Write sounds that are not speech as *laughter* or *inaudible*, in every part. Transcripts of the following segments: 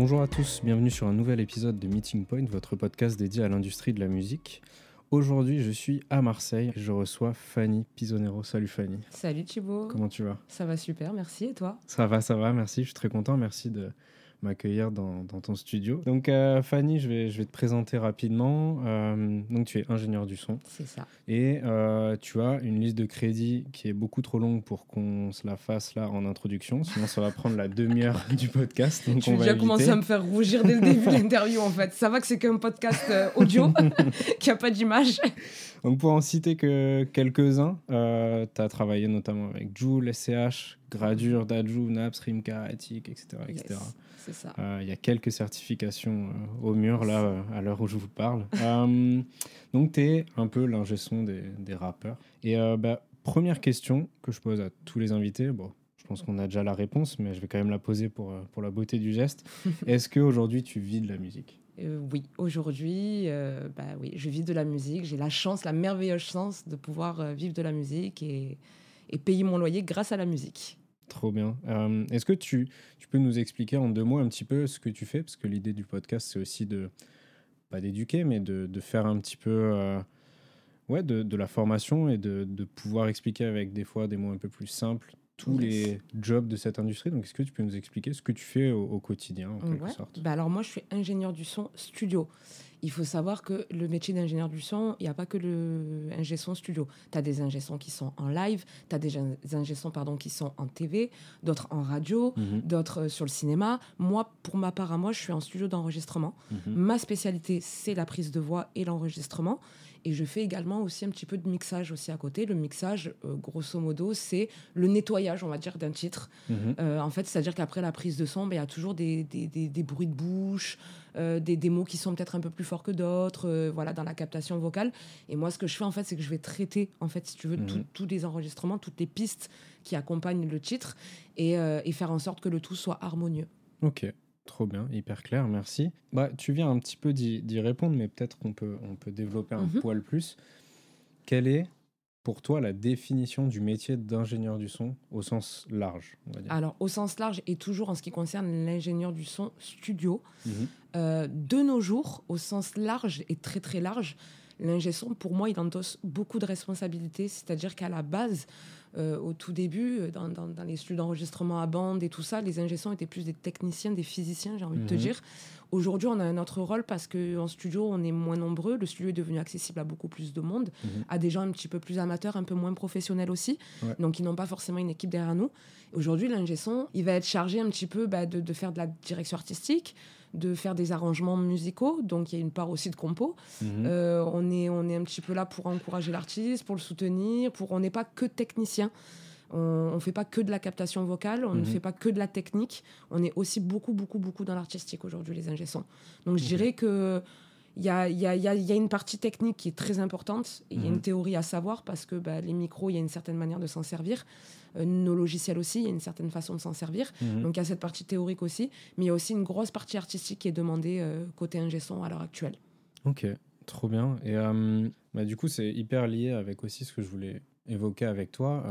Bonjour à tous, bienvenue sur un nouvel épisode de Meeting Point, votre podcast dédié à l'industrie de la musique. Aujourd'hui, je suis à Marseille. Je reçois Fanny Pisonero. Salut Fanny. Salut Thibaut. Comment tu vas? Ça va super, merci. Et toi? Ça va, ça va, merci. Je suis très content. Merci de, m'accueillir dans, ton studio. Donc, euh, Fanny, je vais, je vais te présenter rapidement. Euh, donc, tu es ingénieur du son. C'est ça. Et euh, tu as une liste de crédits qui est beaucoup trop longue pour qu'on se la fasse là en introduction. Sinon, ça va prendre la demi-heure du podcast. Donc tu as déjà commencé à me faire rougir dès le début de l'interview, en fait. Ça va que c'est qu'un podcast audio, *laughs* qui a pas d'image. Donc, pour en citer que quelques-uns, tu as travaillé notamment avec Joule, SCH, Gradure, Dajou, Naps, Rimka, Attic, etc. etc. Euh, il y a quelques certifications euh, au mur, là, euh, à l'heure où je vous parle. *laughs* donc, tu es un peu l'ingé son des, des, rappeurs. Et bah, première question que je pose à tous les invités, bon, je pense qu'on a déjà la réponse, mais je vais quand même la poser pour, pour la beauté du geste. *laughs* Est-ce qu'aujourd'hui, tu vis de la musique? Oui, aujourd'hui, bah oui, je vis de la musique. J'ai la chance, la merveilleuse chance de pouvoir vivre de la musique et, et payer mon loyer grâce à la musique. Trop bien. Euh, est-ce que tu, peux nous expliquer en deux mots un petit peu ce que tu fais? Parce que l'idée du podcast, c'est aussi de, pas d'éduquer, mais de, faire un petit peu euh, de, la formation et de, de, pouvoir expliquer avec des fois des mots un peu plus simples tous les jobs de cette industrie. Donc, est-ce que tu peux nous expliquer ce que tu fais au, quotidien, en quelque sorte? Bah Alors, moi, je suis ingénieur du son studio il faut savoir que le métier d'ingénieur du son, il n'y a pas que le ingé son studio. Tu as des ingé qui sont en live, tu as des ingé pardon, qui sont en TV, d'autres en radio, mhm. d'autres euh, sur le cinéma. Moi, pour ma part à moi, je suis en studio d'enregistrement. Mhm. Ma spécialité, c'est la prise de voix et l'enregistrement. Et je fais également aussi un petit peu de mixage aussi à côté. Le mixage, euh, grosso modo, c'est le nettoyage, on va dire, d'un titre. Mhm. Euh, en fait, c'est-à-dire qu'après la prise de son, ben, il y a toujours des, des, des, bruits de bouche, euh, des, des, mots qui sont peut-être un peu plus forts que d'autres, voilà, dans la captation vocale. Et moi, ce que je fais, en fait, c'est que je vais traiter, en fait, si tu veux, mhm. tous les enregistrements, toutes les pistes qui accompagnent le titre et, et faire en sorte que le tout soit harmonieux. Ok. Trop bien, hyper clair, merci. Bah, tu viens un petit peu d'y répondre, mais peut-être qu'on peut, on peut développer un mhm. poil plus. Quelle est pour toi la définition du métier d'ingénieur du son au sens large Alors, au sens large et toujours en ce qui concerne l'ingénieur du son studio, mhm. euh, de nos jours, au sens large et très très large, l'ingé son, pour moi, il endosse beaucoup de responsabilités, c'est-à-dire qu'à la base, euh, au tout début, euh, dans, dans, les studios d'enregistrement à bande et tout ça, les ingénieurs étaient plus des techniciens, des physiciens, j'ai envie de te mhm. dire. Aujourd'hui, on a un autre rôle parce qu'en studio, on est moins nombreux. Le studio est devenu accessible à beaucoup plus de monde, mhm. à des gens un petit peu plus amateurs, un peu moins professionnels aussi. Donc, ils n'ont pas forcément une équipe derrière nous. Aujourd'hui, l'ingé il va être chargé un petit peu bah, de, de, faire de la direction artistique, de faire des arrangements musicaux, donc il y a une part aussi de compo. Mhm. Euh, on, est, on est un petit peu là pour encourager l'artiste, pour le soutenir, pour on n'est pas que technicien. On ne fait pas que de la captation vocale, on ne mhm. fait pas que de la technique, on est aussi beaucoup, beaucoup, beaucoup dans l'artistique aujourd'hui, les ingessants. Donc je dirais que il y a, y, a, y a, une partie technique qui est très importante. Il y a une mhm. théorie à savoir parce que bah, les micros, il y a une certaine manière de s'en servir. Euh, nos logiciels aussi, il y a une certaine façon de s'en servir. Mhm. Donc il y a cette partie théorique aussi. Mais il y a aussi une grosse partie artistique qui est demandée euh, côté ingé son à l'heure actuelle. Ok, trop bien. Et euh, bah, du coup, c'est hyper lié avec aussi ce que je voulais évoquer avec toi.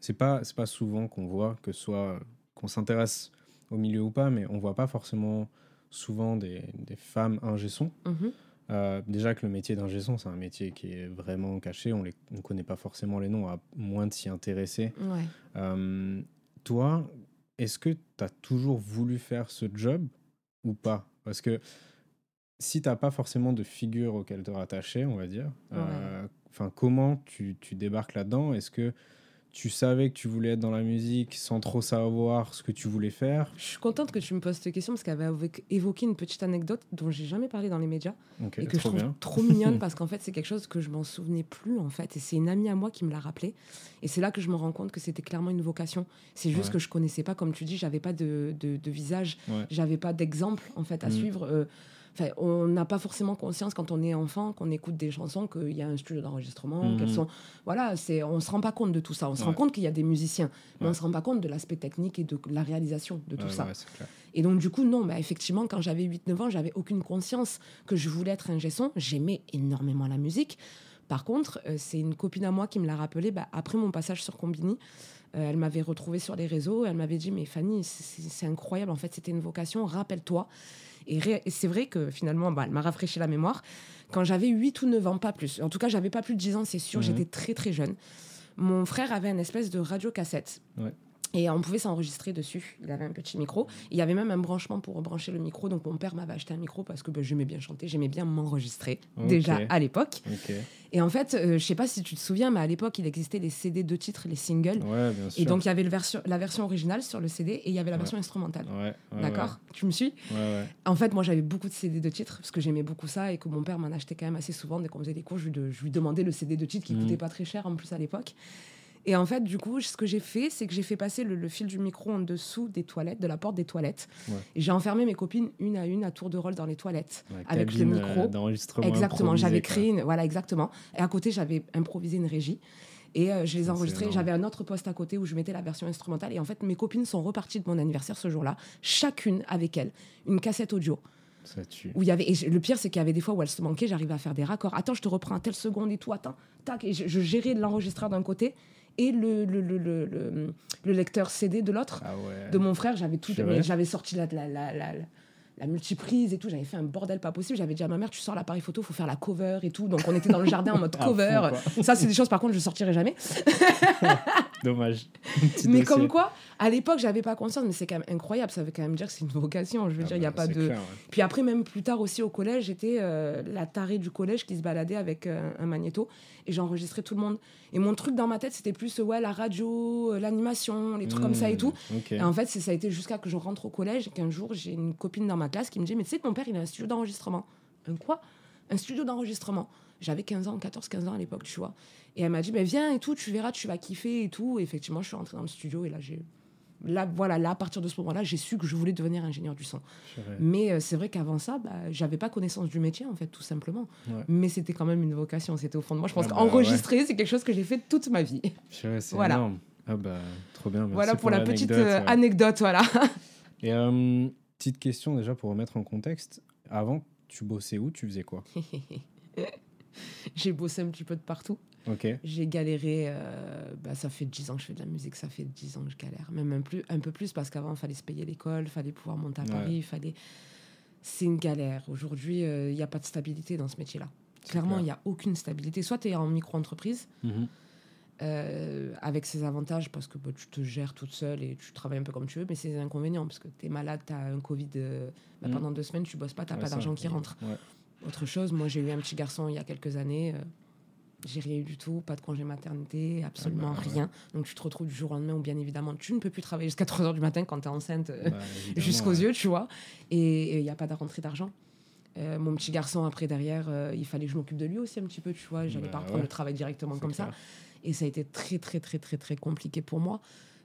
c'est pas, pas souvent qu'on voit que soit qu'on s'intéresse au milieu ou pas, mais on voit pas forcément souvent des, des femmes ingé son. Mhm. Euh, déjà que le métier d'ingé son, c'est un métier qui est vraiment caché. On ne connaît pas forcément les noms, à moins de s'y intéresser. Euh, toi, est-ce que tu as toujours voulu faire ce job ou pas? Parce que si tu n'as pas forcément de figure auquel te rattacher, on va dire, euh, enfin comment tu, tu débarques là-dedans? Est-ce que tu savais que tu voulais être dans la musique sans trop savoir ce que tu voulais faire Je suis contente que tu me poses cette question parce qu'elle avait évoqué une petite anecdote dont j'ai jamais parlé dans les médias et que je trouve trop mignonne *laughs* parce qu'en fait c'est quelque chose que je m'en souvenais plus en fait et c'est une amie à moi qui me l'a rappelé et c'est là que je me rends compte que c'était clairement une vocation. C'est juste que je connaissais pas comme tu dis, j'avais pas de, de, visage, j'avais pas d'exemple en fait à mm. suivre. Euh, on n'a pas forcément conscience quand on est enfant, qu'on écoute des chansons, qu'il y a un studio d'enregistrement, mhm. qu'elles sont. Voilà, c'est, on se rend pas compte de tout ça. On se rend compte qu'il y a des musiciens, mais on se rend pas compte de l'aspect technique et de la réalisation de tout ça. Et donc, du coup, non, bah, effectivement, quand j'avais 8-9 ans, j'avais aucune conscience que je voulais être un son. J'aimais énormément la musique Par contre, euh, c'est une copine à moi qui me l'a rappelé bah, après mon passage sur Combini. Euh, elle m'avait retrouvée sur les réseaux. Elle m'avait dit Mais Fanny, c'est incroyable. En fait, c'était une vocation. Rappelle-toi. Et, c'est vrai que finalement, bah, elle m'a rafraîchi la mémoire. Quand j'avais 8 ou 9 ans, pas plus. En tout cas, j'avais pas plus de 10 ans, c'est sûr. Mhm. J'étais très, très jeune. Mon frère avait une espèce de radio-cassette. Ouais. Et on pouvait s'enregistrer dessus. Il avait un petit micro. Il y avait même un branchement pour brancher le micro. Donc mon père m'avait acheté un micro parce que ben, j'aimais bien chanter, j'aimais bien m'enregistrer déjà à l'époque. Et en fait, je euh, je sais pas si tu te souviens, mais à l'époque, il existait les CD de titres, les singles. Ouais, bien sûr. Et donc il y avait le version, la version originale sur le CD et il y avait la version instrumentale. D'accord? Tu me suis? En fait, moi j'avais beaucoup de CD de titres parce que j'aimais beaucoup ça et que mon père m'en achetait quand même assez souvent. Dès qu'on faisait des cours, je lui, demandais le CD de titres qui ne mmh. coûtait pas très cher en plus à l'époque. Et en fait, du coup, ce que j'ai fait, c'est que j'ai fait passer le, fil du micro en dessous des toilettes, de la porte des toilettes. Et j'ai enfermé mes copines une à une à tour de rôle dans les toilettes avec le micro. Euh, exactement, j'avais créé une, voilà exactement. Et à côté, j'avais improvisé une régie. Et euh, je les enregistrais. J'avais un autre poste à côté où je mettais la version instrumentale. Et en fait, mes copines sont reparties de mon anniversaire ce jour-là, chacune avec elle, une cassette audio. Ça tue. Où il y avait, et le pire, c'est qu'il y avait des fois où elles se manquaient, j'arrivais à faire des raccords. Attends, je te reprends à telle seconde et tout, attends, tac. Et je, je gérais l'enregistreur d'un côté et le, le, le, le, le lecteur CD de l'autre. Ah de mon frère, j'avais tout. J'avais sorti la, la, la, la, la multiprise et tout. J'avais fait un bordel pas possible. J'avais dit à ma mère, tu sors l'appareil photo, faut faire la cover et tout. Donc on était dans le jardin en mode *laughs* cover. ça, c'est des choses par contre je sortirai jamais. *laughs* Dommage. mais comme quoi, à l'époque, j'avais pas conscience, mais c'est quand même incroyable. Ça veut quand même dire que c'est une vocation. Je veux ah dire, il y a pas de. Puis après, même plus tard aussi au collège, j'étais euh, la tarée du collège qui se baladait avec euh, un magnéto et j'enregistrais tout le monde. Et mon truc dans ma tête, c'était plus ouais la radio, euh, l'animation, les trucs comme ça et tout. Mmh, et en fait, ça a été jusqu'à que je rentre au collège et qu'un jour, j'ai une copine dans ma classe qui me dit mais tu sais que mon père il a un studio d'enregistrement. Un quoi? Un studio d'enregistrement. J'avais 15 ans, 14-15 ans à l'époque, tu vois. Et elle m'a dit, mais viens et tout, tu verras, tu vas kiffer et tout. Et effectivement, je suis rentrée dans le studio et là, j'ai. Là, voilà, là, à partir de ce moment-là, j'ai su que je voulais devenir ingénieur du son. Mais euh, c'est vrai qu'avant ça, bah, j'avais pas connaissance du métier, en fait, tout simplement. Mais c'était quand même une vocation, c'était au fond de moi. Je pense qu'enregistrer, c'est quelque chose que j'ai fait toute ma vie. c'est voilà. énorme. Ah bah, trop bien. Merci voilà pour, la petite euh, anecdote, voilà. Et euh, petite question déjà pour remettre en contexte. Avant, tu bossais où Tu faisais quoi? *laughs* J'ai bossé un petit peu de partout. J'ai galéré, euh, bah, ça fait 10 ans que je fais de la musique, ça fait 10 ans que je galère. Même un, plus, un peu plus parce qu'avant, il fallait se payer l'école, il fallait pouvoir monter à Paris, fallait... C'est une galère. Aujourd'hui, euh, il n'y a pas de stabilité dans ce métier-là. Clairement, il n'y a aucune stabilité. Soit tu es en micro-entreprise, mhm. Euh, avec ses avantages parce que bah, tu te gères toute seule et tu travailles un peu comme tu veux, mais c'est des inconvénients parce que tu es malade, tu as un Covid, bah, mhm. pendant deux semaines, tu bosses pas, tu n'as pas d'argent qui rentre. Autre chose, moi j'ai eu un petit garçon il y a quelques années. J'ai rien eu du tout, pas de congé maternité, absolument ah bah, rien. Donc tu te retrouves du jour au lendemain où bien évidemment tu ne peux plus travailler jusqu'à 3 h du matin quand tu es enceinte euh, *laughs* jusqu'aux yeux, tu vois. Et il n'y a pas de rentrée d'argent. Euh, mon petit garçon, après, derrière, euh, il fallait que je m'occupe de lui aussi un petit peu, tu vois. J'allais bah, pas reprendre le travail directement comme ça. Et ça a été très, très, très, très, très compliqué pour moi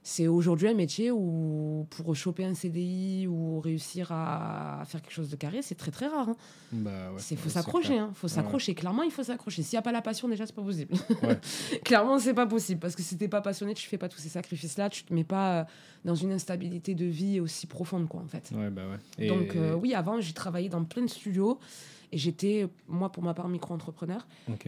c'est aujourd'hui un métier où pour choper un CDI ou réussir à faire quelque chose de carré, c'est très très rare. Il hein. bah faut s'accrocher, il hein. faut s'accrocher. Clairement, il faut s'accrocher. S'il n'y a pas la passion, déjà, c'est pas possible. *laughs* Clairement, c'est pas possible parce que si t'es pas passionné, tu fais pas tous ces sacrifices-là, tu te mets pas euh, dans une instabilité de vie aussi profonde, quoi, en fait. Bah Donc euh, oui, avant, j'ai travaillé dans plein de studios et j'étais, moi, pour ma part, micro-entrepreneur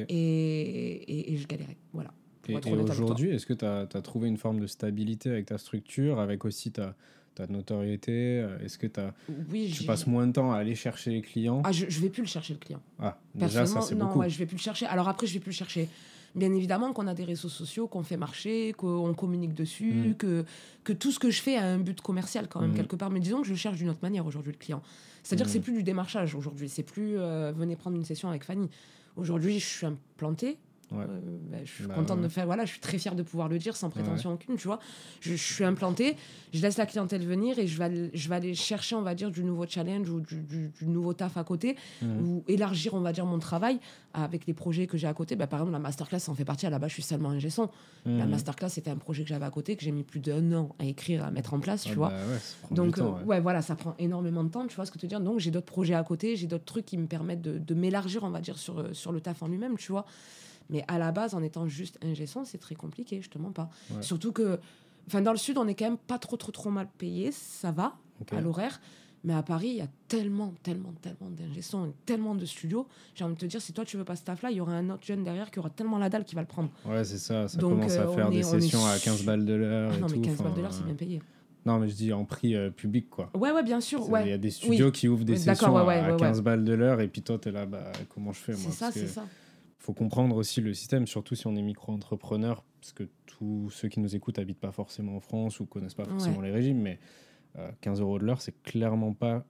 et, et je galérais. Voilà. Et, aujourd'hui, est-ce que tu as, trouvé une forme de stabilité avec ta structure, avec aussi ta, ta notoriété euh, Est-ce que as, oui, tu passes moins de temps à aller chercher les clients ah, Je ne vais plus le chercher, le client. Ah, déjà, ça, c'est beaucoup. Non, je vais plus le chercher. Alors après, je vais plus le chercher. Bien évidemment qu'on a des réseaux sociaux, qu'on fait marcher, qu'on communique dessus, mm. que, que tout ce que je fais a un but commercial quand même, mm. quelque part. Mais disons que je cherche d'une autre manière aujourd'hui, le client. C'est-à-dire que c'est mm. plus du démarchage aujourd'hui. C'est plus euh, venez prendre une session avec Fanny. Aujourd'hui, je suis implantée Ouais. Bah, je suis bah contente de faire. Voilà, je suis très fière de pouvoir le dire sans prétention aucune, tu vois. Je, suis implantée, je laisse la clientèle venir et je vais, je vais aller chercher, on va dire, du nouveau challenge ou du, du, nouveau taf à côté ou élargir, on va dire, mon travail avec les projets que j'ai à côté. Bah, par exemple, la masterclass en fait partie. À la base, je suis seulement un son. La masterclass, c'était un projet que j'avais à côté que j'ai mis plus d'un an à écrire, à mettre en place, tu vois. Bah Donc, euh, ouais. voilà, ça prend énormément de temps, tu vois ce que te dire. Donc, j'ai d'autres projets à côté, j'ai d'autres trucs qui me permettent de, de m'élargir, on va dire, sur, sur le taf en lui-même, tu vois. Mais à la base, en étant juste un son, c'est très compliqué, je te mens pas. Surtout que, enfin, dans le sud, on est quand même pas trop, trop, trop mal payé, ça va à l'horaire. Mais à Paris, il y a tellement, tellement, tellement d'ingé tellement de studios. J'ai envie de te dire, si toi tu veux pas ce taf-là, il y aura un autre jeune derrière qui aura tellement la dalle qui va le prendre. Ouais, c'est ça. Ça commence à faire des sessions à 15 balles de l'heure. Ah non, mais 15 balles de l'heure, c'est bien payé. Non, mais je dis en prix public, quoi. Ouais, ouais, bien sûr. Il y a des studios qui ouvrent des sessions à 15 balles de l'heure, et puis toi, tu es là, bah, comment je fais C'est ça, c'est ça faut comprendre aussi le système, surtout si on est micro-entrepreneur, parce que tous ceux qui nous écoutent habitent pas forcément en France ou connaissent pas forcément les régimes, mais 15 euh, euros de l'heure, c'est clairement pas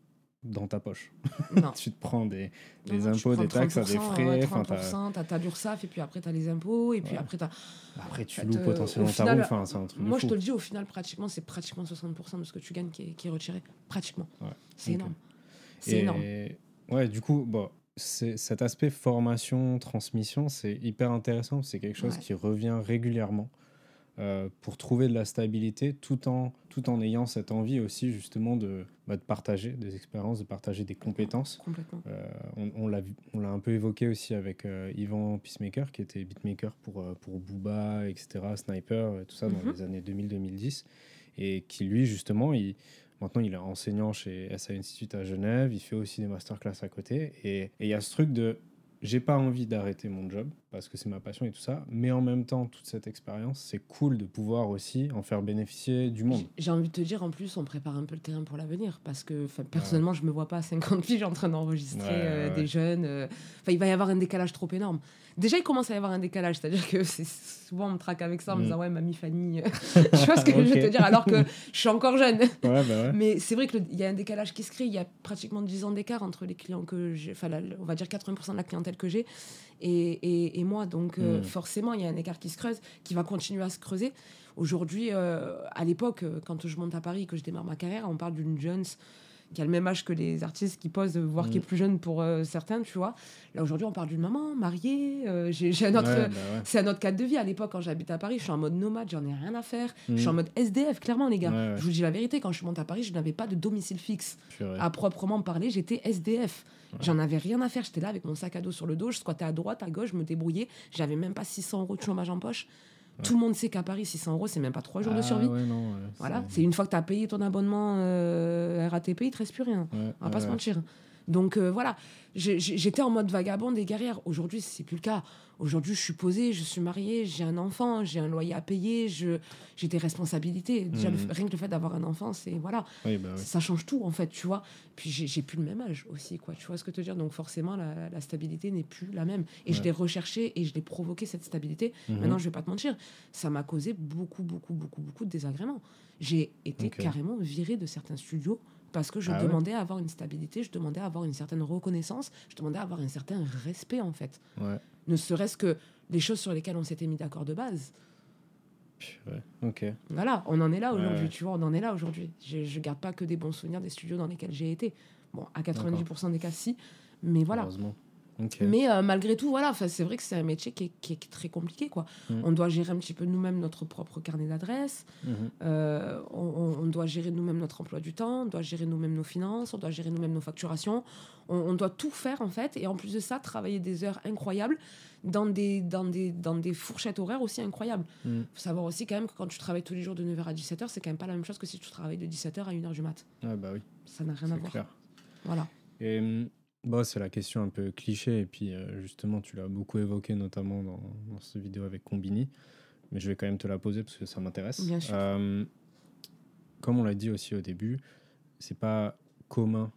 dans ta poche. *laughs* tu te prends des, des impôts, des taxes, des frais. Ouais, 30%, t'as, as l'URSSAF, et puis après t'as les impôts, et puis après t'as... Après tu loues potentiellement ta roue, enfin, c'est un truc Moi je te le dis, au final, pratiquement, c'est pratiquement 60% de ce que tu gagnes qui est, qui est retiré. Pratiquement. C'est énorme. C'est énorme. Ouais, du coup, bon, cet aspect formation, transmission, c'est hyper intéressant. C'est quelque chose qui revient régulièrement euh, pour trouver de la stabilité tout en, tout en ayant cette envie aussi justement de, bah, de partager des expériences, de partager des compétences. Complètement. Euh, on, on l'a un peu évoqué aussi avec euh, Yvan Peacemaker qui était beatmaker pour, pour Booba, etc., Sniper, tout ça dans mhm. les années 2000-2010 et qui lui justement, il Maintenant, il est enseignant chez SA Institute à Genève. Il fait aussi des masterclass à côté. Et il y a ce truc de j'ai pas envie d'arrêter mon job parce que c'est ma passion et tout ça, mais en même temps, toute cette expérience, c'est cool de pouvoir aussi en faire bénéficier du monde. J'ai envie de te dire, en plus, on prépare un peu le terrain pour l'avenir parce que personnellement, je me vois pas à 50 piges en train d'enregistrer euh, des jeunes. Euh, enfin, il va y avoir un décalage trop énorme. Déjà, il commence à y avoir un décalage, c'est-à-dire que c'est souvent on me traque avec ça en me mm. disant ouais, mamie Fanny, *laughs* *laughs* tu vois ce que je veux te dire, alors que je suis encore jeune. Bah mais c'est vrai qu'il y a un décalage qui se crée. Il y a pratiquement 10 ans d'écart entre les clients que j'ai, enfin, on va dire 80% de la clientèle que j'ai et, et, moi. Donc, euh, mm. forcément, il y a un écart qui se creuse, qui va continuer à se creuser. Aujourd'hui, euh, à l'époque, euh, quand je monte à Paris, que je démarre ma carrière, on parle d'une Jones qui a le même âge que les artistes qui posent, voire qui est mm. plus jeune pour euh, certains, tu vois. Là, aujourd'hui, on parle d'une maman mariée. Euh, j'ai, un autre, bah C'est un autre cadre de vie. À l'époque, quand j'habite à Paris, je suis en mode nomade, j'en ai rien à faire. Je suis en mm. mode SDF, clairement, les gars. Je vous dis la vérité, quand je suis montée à Paris, je n'avais pas de domicile fixe. À proprement parler, j'étais SDF. J'en avais rien à faire. J'étais là avec mon sac à dos sur le dos. Je squattais à droite, à gauche, je me débrouillais. J'avais même pas 600 euros de chômage en poche. Tout le monde sait qu'à Paris, 600 euros, c'est même pas trois jours de ah survie. voilà, c'est une fois que tu as payé ton abonnement euh, RATP, il te reste plus rien. on va pas se mentir. Donc euh, voilà, j'étais en mode vagabonde et guerrière. Aujourd'hui, c'est plus le cas. Aujourd'hui, je suis posée, je suis mariée, j'ai un enfant, j'ai un loyer à payer, j'ai des responsabilités. Déjà, mhm. rien que le fait d'avoir un enfant, c'est voilà, bah ça change tout en fait, tu vois. Puis j'ai plus le même âge aussi, quoi. Tu vois ce que te dire? Donc forcément, la, stabilité n'est plus la même. Et je l'ai recherché et je l'ai provoqué cette stabilité. Mhm. Maintenant, je vais pas te mentir, ça m'a causé beaucoup, beaucoup, beaucoup, beaucoup de désagréments. J'ai été carrément virée de certains studios parce que je ah demandais à avoir une stabilité, je demandais à avoir une certaine reconnaissance, je demandais à avoir un certain respect en fait. Ne serait-ce que les choses sur lesquelles on s'était mis d'accord de base. Ouais, ok. Voilà, on en est là aujourd'hui, tu vois, on en est là aujourd'hui. Je, ne garde pas que des bons souvenirs des studios dans lesquels j'ai été. Bon, à 90% des cas, si, mais voilà. Heureusement. Mais euh, malgré tout, voilà, c'est vrai que c'est un métier qui est, très compliqué. Quoi. Mm. On doit gérer un petit peu nous-mêmes notre propre carnet d'adresses, mm-hmm. euh, on, doit gérer nous-mêmes notre emploi du temps, on doit gérer nous-mêmes nos finances, on doit gérer nous-mêmes nos facturations. On, doit tout faire, en fait. Et en plus de ça, travailler des heures incroyables dans des, dans des, dans des fourchettes horaires aussi incroyables. Il mm. faut savoir aussi quand même que quand tu travailles tous les jours de 9h à 17h, c'est quand même pas la même chose que si tu travailles de 17h à 1h du mat. Ah bah oui. Ça n'a rien à voir. Voilà. Et hum, bah, c'est la question un peu cliché, et puis euh, justement, tu l'as beaucoup évoqué, notamment dans, dans cette vidéo avec Combini, mais je vais quand même te la poser parce que ça m'intéresse. Euh, comme on l'a dit aussi au début, c'est pas commun,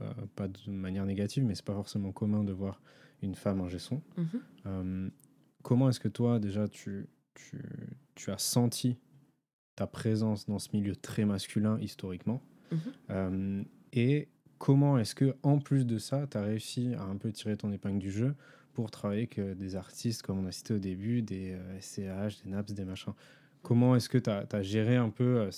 euh, pas de manière négative, mais c'est pas forcément commun de voir une femme en gestion. Mhm. comment est-ce que toi, déjà, tu, tu, tu, as senti ta présence dans ce milieu très masculin historiquement? Mhm. Et comment est-ce que, en plus de ça, tu as réussi à un peu tirer ton épingle du jeu pour travailler avec des artistes, comme on a cité au début, des SCH, euh, des NAPS, des machins Comment est-ce que tu as, géré un peu euh,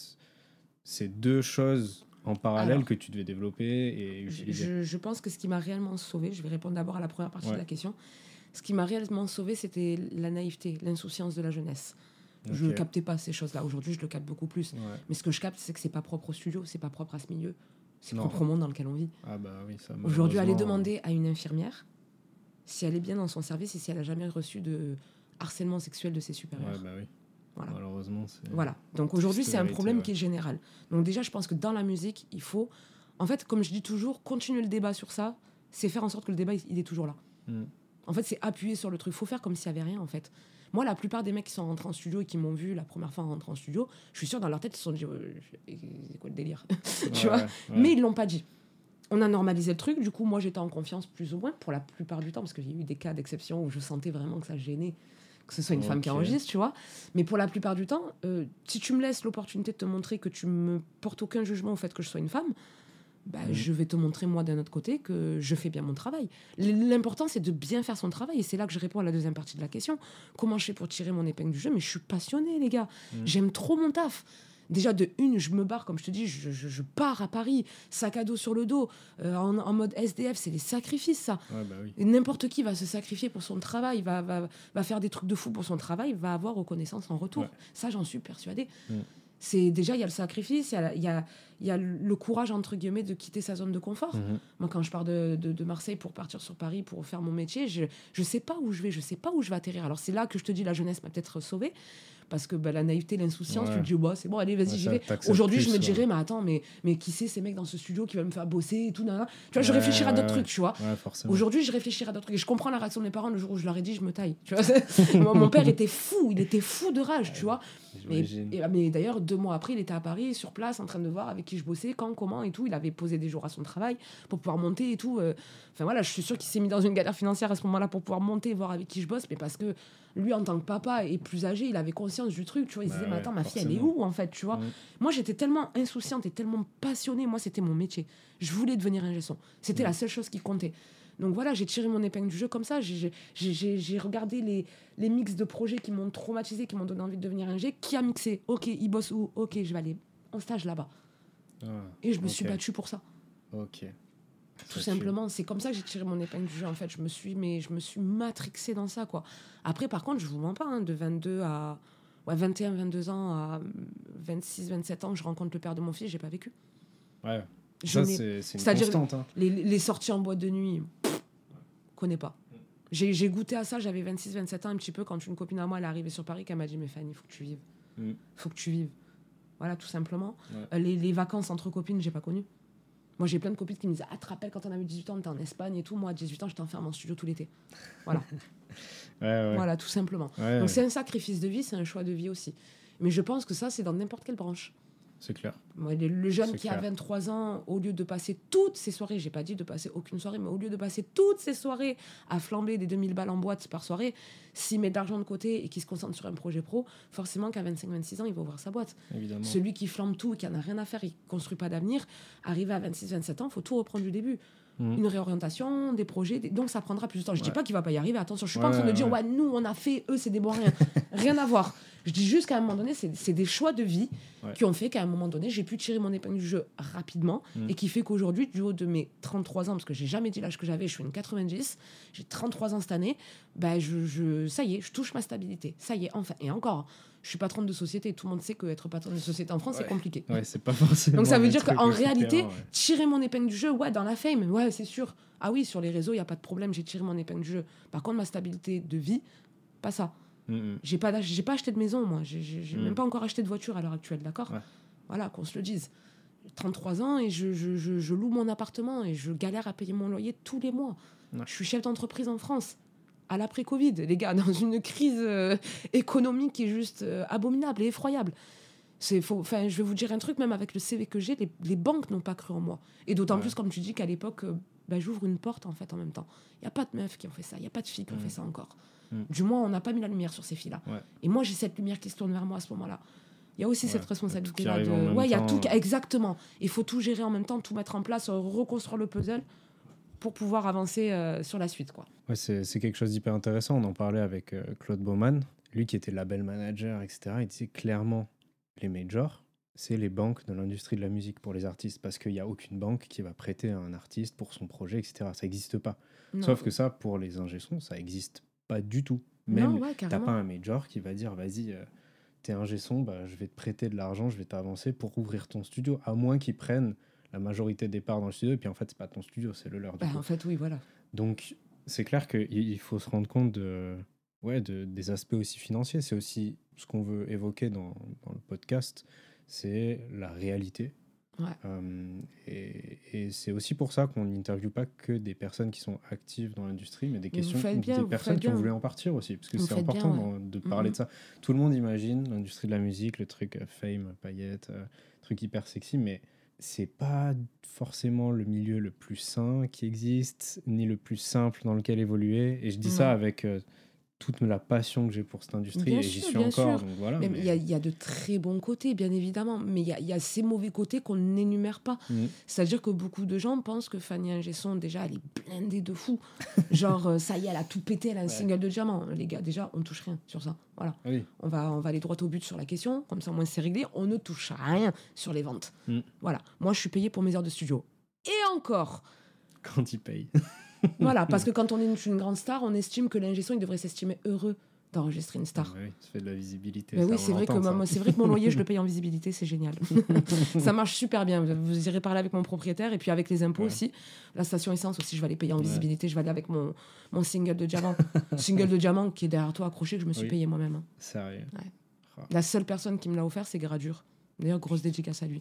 ces deux choses en parallèle que tu devais développer et utiliser? je, pense que ce qui m'a réellement sauvé, je vais répondre d'abord à la première partie de la question, ce qui m'a réellement sauvé, c'était la naïveté, l'insouciance de la jeunesse. Je ne captais pas ces choses-là. Aujourd'hui, je le capte beaucoup plus. Mais ce que je capte, c'est que c'est pas propre au studio, c'est pas propre à ce milieu. C'est le propre monde dans lequel on vit. Ah bah oui, Aujourd'hui, aller demander à une infirmière si elle est bien dans son service et si elle a jamais reçu de harcèlement sexuel de ses supérieurs. Ouais, bah oui. Voilà. Malheureusement, Voilà. Donc aujourd'hui, c'est un problème qui est général. Donc déjà, je pense que dans la musique, il faut En fait, comme je dis toujours, continuer le débat sur ça, c'est faire en sorte que le débat, il est toujours là. Mm. En fait, c'est appuyer sur le truc. Il faut faire comme s'il n'y avait rien, en fait. Moi, la plupart des mecs qui sont rentrés en studio et qui m'ont vu la première fois rentrer en studio, je suis sûr dans leur tête, ils se sont dit, c'est quoi le délire *laughs* Tu vois Mais ils l'ont pas dit. On a normalisé le truc, du coup, moi j'étais en confiance plus ou moins pour la plupart du temps, parce qu'il y a eu des cas d'exception où je sentais vraiment que ça gênait que ce soit une femme qui enregistre, tu vois. Mais pour la plupart du temps, euh, si tu me laisses l'opportunité de te montrer que tu me portes aucun jugement au fait que je sois une femme, bah, mm. je vais te montrer, moi, d'un autre côté, que je fais bien mon travail. L'important, c'est de bien faire son travail. Et c'est là que je réponds à la deuxième partie de la question. Comment je fais pour tirer mon épingle du jeu? Mais je suis passionnée, les gars. Mm. J'aime trop mon taf. Déjà, de une, je me barre, comme je te dis, je, je, pars à Paris, sac à dos sur le dos, euh, en, mode SDF, c'est des sacrifices, ça. Bah n'importe qui va se sacrifier pour son travail, va, va, va, faire des trucs de fou pour son travail, va avoir reconnaissance en retour. Ça, j'en suis persuadée. Mm c'est déjà il y a le sacrifice, il y a, y, a, le courage entre guillemets de quitter sa zone de confort. Mhm. Moi, quand je pars de, de, Marseille pour partir sur Paris pour faire mon métier, je ne sais pas où je vais, je sais pas où je vais atterrir. Alors c'est là que je te dis la jeunesse m'a peut-être sauvée parce que bah, la naïveté, l'insouciance, tu te dis, bah, c'est bon, allez, vas-y, j'y vais. Aujourd'hui, je me dirais, mais attends, mais, mais qui c'est ces mecs dans ce studio qui veulent me faire bosser et tout, Tu vois, je réfléchirais à d'autres trucs, tu vois. Aujourd'hui, je réfléchirais à d'autres trucs. Et je comprends la réaction de mes parents le jour où je leur ai dit, je me taille. Tu vois, *laughs* mon père était fou, il était fou de rage, tu vois. Mais, mais d'ailleurs, deux mois après, il était à Paris, sur place, en train de voir avec qui je bossais, quand, comment et tout. Il avait posé des jours à son travail pour pouvoir monter et tout. Euh. Enfin voilà, je suis sûr qu'il s'est mis dans une galère financière à ce moment-là pour pouvoir monter, voir avec qui je bosse, mais parce que lui, en tant que papa et plus âgé, il avait conscience du truc. Tu vois, il se disait, mais attends, ma fille, elle est où en fait Tu vois, moi, j'étais tellement insouciante et tellement passionnée. Moi, c'était mon métier. Je voulais devenir un son. C'était la seule chose qui comptait. Donc voilà, j'ai tiré mon épingle du jeu comme ça. J'ai regardé les, les mix de projets qui m'ont traumatisé, qui m'ont donné envie de devenir un G. Qui a mixé Ok, il bosse où Ok, je vais aller en stage là-bas. Ah, et je me suis battue pour ça. Ok. Tout simplement, c'est comme ça que j'ai tiré mon épingle du jeu. En fait, je me suis, mais je me suis matrixée dans ça, quoi. Après, par contre, je vous mens pas, hein, de 22 à ouais, 21, 22 ans à 26, 27 ans, je rencontre le père de mon fils, j'ai pas vécu. Ouais. ça, c'est constante. Hein. Les, les, sorties en boîte de nuit, pff, connais pas. J'ai goûté à ça, j'avais 26, 27 ans, un petit peu, quand une copine à moi, elle est arrivée sur Paris, qu'elle m'a dit Mais Fanny, il faut que tu vives. Mm. faut que tu vives. Voilà, tout simplement. Les, les, vacances entre copines, j'ai pas connu. Moi, j'ai plein de copines qui me disent Ah, te rappelles quand on avait 18 ans, on était en Espagne et tout. Moi, à 18 ans, j'étais enfermée en studio tout l'été. Voilà. *laughs* Voilà, tout simplement. Donc, c'est un sacrifice de vie, c'est un choix de vie aussi. Mais je pense que ça, c'est dans n'importe quelle branche. C'est clair. le jeune qui a 23 ans, au lieu de passer toutes ses soirées, j'ai pas dit de passer aucune soirée, mais au lieu de passer toutes ses soirées à flamber des 2000 balles en boîte par soirée, s'il met de l'argent de côté et qu'il se concentre sur un projet pro, forcément qu'à 25-26 ans, il va ouvrir sa boîte. Évidemment. Celui qui flambe tout, qui en a rien à faire, il construit pas d'avenir, arrivé à 26-27 ans, il faut tout reprendre du début. Mhm. une réorientation, des projets. Donc ça prendra plus de temps. Je dis pas qu'il va pas y arriver. Attention, je suis pas en train de dire ouais, nous on a fait, eux c'est des bons rien. *laughs* rien à voir. Je dis juste qu'à un moment donné, c'est des choix de vie qui ont fait qu'à un moment donné, j'ai pu tirer mon épingle du jeu rapidement mhm. et qui fait qu'aujourd'hui, du haut de mes 33 ans, parce que j'ai jamais dit l'âge que j'avais, je suis une 90, j'ai 33 ans cette année, bah je, je, ça y est, je touche ma stabilité. Ça y est, enfin. Et encore, je suis patronne de société. Tout le monde sait qu'être patronne de société en France, c'est compliqué. Ouais, c'est pas forcément. Donc ça veut dire qu'en réalité, tirer mon épingle du jeu, ouais, dans la fame, ouais, c'est sûr. Ah oui, sur les réseaux, il n'y a pas de problème, j'ai tiré mon épingle du jeu. Par contre, ma stabilité de vie, pas ça. Mm, mm. J'ai pas, j'ai pas acheté de maison, moi. J'ai mm. même pas encore acheté de voiture à l'heure actuelle, d'accord? Voilà, qu'on se le dise. 33 ans et je, je, je, loue mon appartement et je galère à payer mon loyer tous les mois. Je suis chef d'entreprise en France à l'après-Covid, les gars, dans une crise euh, économique qui est juste euh, abominable et effroyable. C'est enfin, je vais vous dire un truc, même avec le CV que j'ai, les, banques n'ont pas cru en moi. Et d'autant plus, comme tu dis, qu'à l'époque, euh, bah, j'ouvre une porte en fait en même temps. Il n'y a pas de meufs qui ont fait ça, il n'y a pas de filles qui ont mm. fait ça encore. Mm. Du moins, on n'a pas mis la lumière sur ces filles-là. Et moi, j'ai cette lumière qui se tourne vers moi à ce moment-là. Il y a aussi cette responsabilité-là de. Ouais, il y a tout. Exactement. Il faut tout gérer en même temps, tout mettre en place, reconstruire le puzzle pour pouvoir avancer euh, sur la suite. Quoi. Ouais, c'est, quelque chose d'hyper intéressant. On en parlait avec euh, Claude Baumann, lui qui était label manager, etc. Il disait clairement les majors, c'est les banques de l'industrie de la musique pour les artistes, parce qu'il n'y a aucune banque qui va prêter à un artiste pour son projet, etc. Ça n'existe pas. Sauf que ça, pour les ingé ça n'existe pas du tout. Même, tu n'as pas un major qui va dire, vas-y, euh, t'es ingé son, bah, je vais te prêter de l'argent, je vais t'avancer pour ouvrir ton studio, à moins qu'ils prennent la majorité des parts dans le studio, et puis en fait, c'est pas ton studio, c'est le leur. Bah, en fait, oui, voilà. Donc, c'est clair qu'il faut se rendre compte de, ouais, de, des aspects aussi financiers. C'est aussi ce qu'on veut évoquer dans, dans, le podcast, c'est la réalité. et, et c'est aussi pour ça qu'on n'interviewe pas que des personnes qui sont actives dans l'industrie, mais des questions bien, des personnes qui ont voulu en partir aussi, parce que c'est important de parler de ça. Tout le monde imagine l'industrie de la musique, le truc fame, paillettes, truc hyper sexy, mais c'est pas forcément le milieu le plus sain qui existe, ni le plus simple dans lequel évoluer. Et je dis ça avec euh, toute la passion que j'ai pour cette industrie et j'y suis encore. voilà, mais il y, a de très bons côtés, bien évidemment, mais il y, a, ces mauvais côtés qu'on n'énumère pas. Mm. C'est-à-dire que beaucoup de gens pensent que Fanny Ingesson, déjà, elle est blindée de fou. *laughs* Genre, euh, ça y est, elle a tout pété, elle a un single de diamant. Les gars, déjà, on touche rien sur ça. Voilà. On, va, on va aller droit au but sur la question, comme ça, au moins, c'est réglé. On ne touche rien sur les ventes. Mm. Voilà. Moi, je suis payé pour mes heures de studio. Et encore. Quand ils payent. *laughs* voilà, parce que quand on est une, grande star, on estime que l'ingé il devrait s'estimer heureux d'enregistrer une star. oui, ça fait de la visibilité. oui, c'est vrai, que vrai que mon loyer, je le *laughs* paye en visibilité, c'est génial. *laughs* ça marche super bien. Vous irez parler avec mon propriétaire et puis avec les impôts aussi. La station essence aussi, je vais aller payer en visibilité. Je vais aller avec mon, mon single de diamant. *laughs* single de diamant qui est derrière toi accroché, que je me suis payé moi-même. Hein. Sérieux oh. La seule personne qui me l'a offert, c'est Gradure. D'ailleurs, grosse dédicace à lui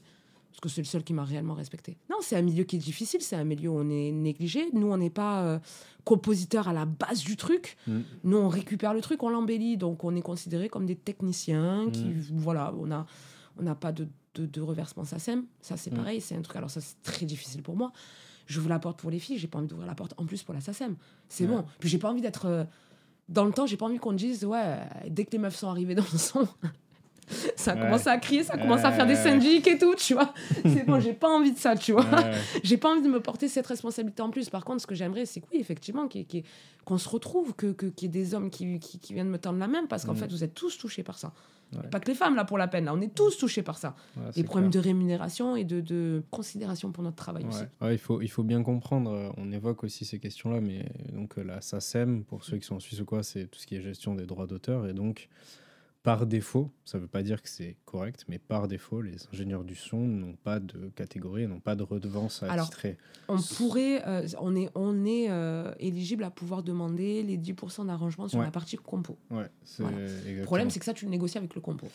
parce que c'est le seul qui m'a réellement respecté. Non, c'est un milieu qui est difficile, c'est un milieu où on est négligé. Nous, on n'est pas euh, compositeur à la base du truc. Mm. Nous, on récupère le truc, on l'embellit, donc on est considéré comme des techniciens qui, mm. voilà, on n'a on a pas de, de, reversement SACEM. Ça, c'est mm. pareil, c'est un truc. Alors, ça, c'est très difficile pour moi. Je vous la porte pour les filles, j'ai pas envie d'ouvrir la porte en plus pour la SACEM. C'est bon. Puis, j'ai pas envie d'être. Euh, dans le temps, j'ai pas envie qu'on dise, ouais, dès que les meufs sont arrivées dans le son, *laughs* ça a commencé à crier, ça a commencé à faire des syndics et tout, tu vois. *laughs* C'est bon, j'ai pas envie de ça, tu vois. *laughs* j'ai pas envie de me porter cette responsabilité en plus. Par contre, ce que j'aimerais, c'est que oui, effectivement, qu'on se retrouve, qu'il que, qu'il y ait des hommes qui, qui, qui, viennent me tendre la main, parce qu'en mm. fait, vous êtes tous touchés par ça. Pas que les femmes, là, pour la peine, là, on est tous touchés par ça. des problèmes de rémunération et de, de, considération pour notre travail aussi. il, faut, il faut bien comprendre, euh, on évoque aussi ces questions-là, mais donc euh, la SACEM, pour ceux qui sont en Suisse ou quoi, c'est tout ce qui est gestion des droits d'auteur, et donc par défaut, ça ne veut pas dire que c'est correct, mais par défaut, les ingénieurs du son n'ont pas de catégorie, n'ont pas de redevance à Alors, On pourrait, euh, on est, on est euh, éligible à pouvoir demander les 10% d'arrangement sur la partie compo. Ouais, Le problème, c'est que ça, tu le négocies avec le compo.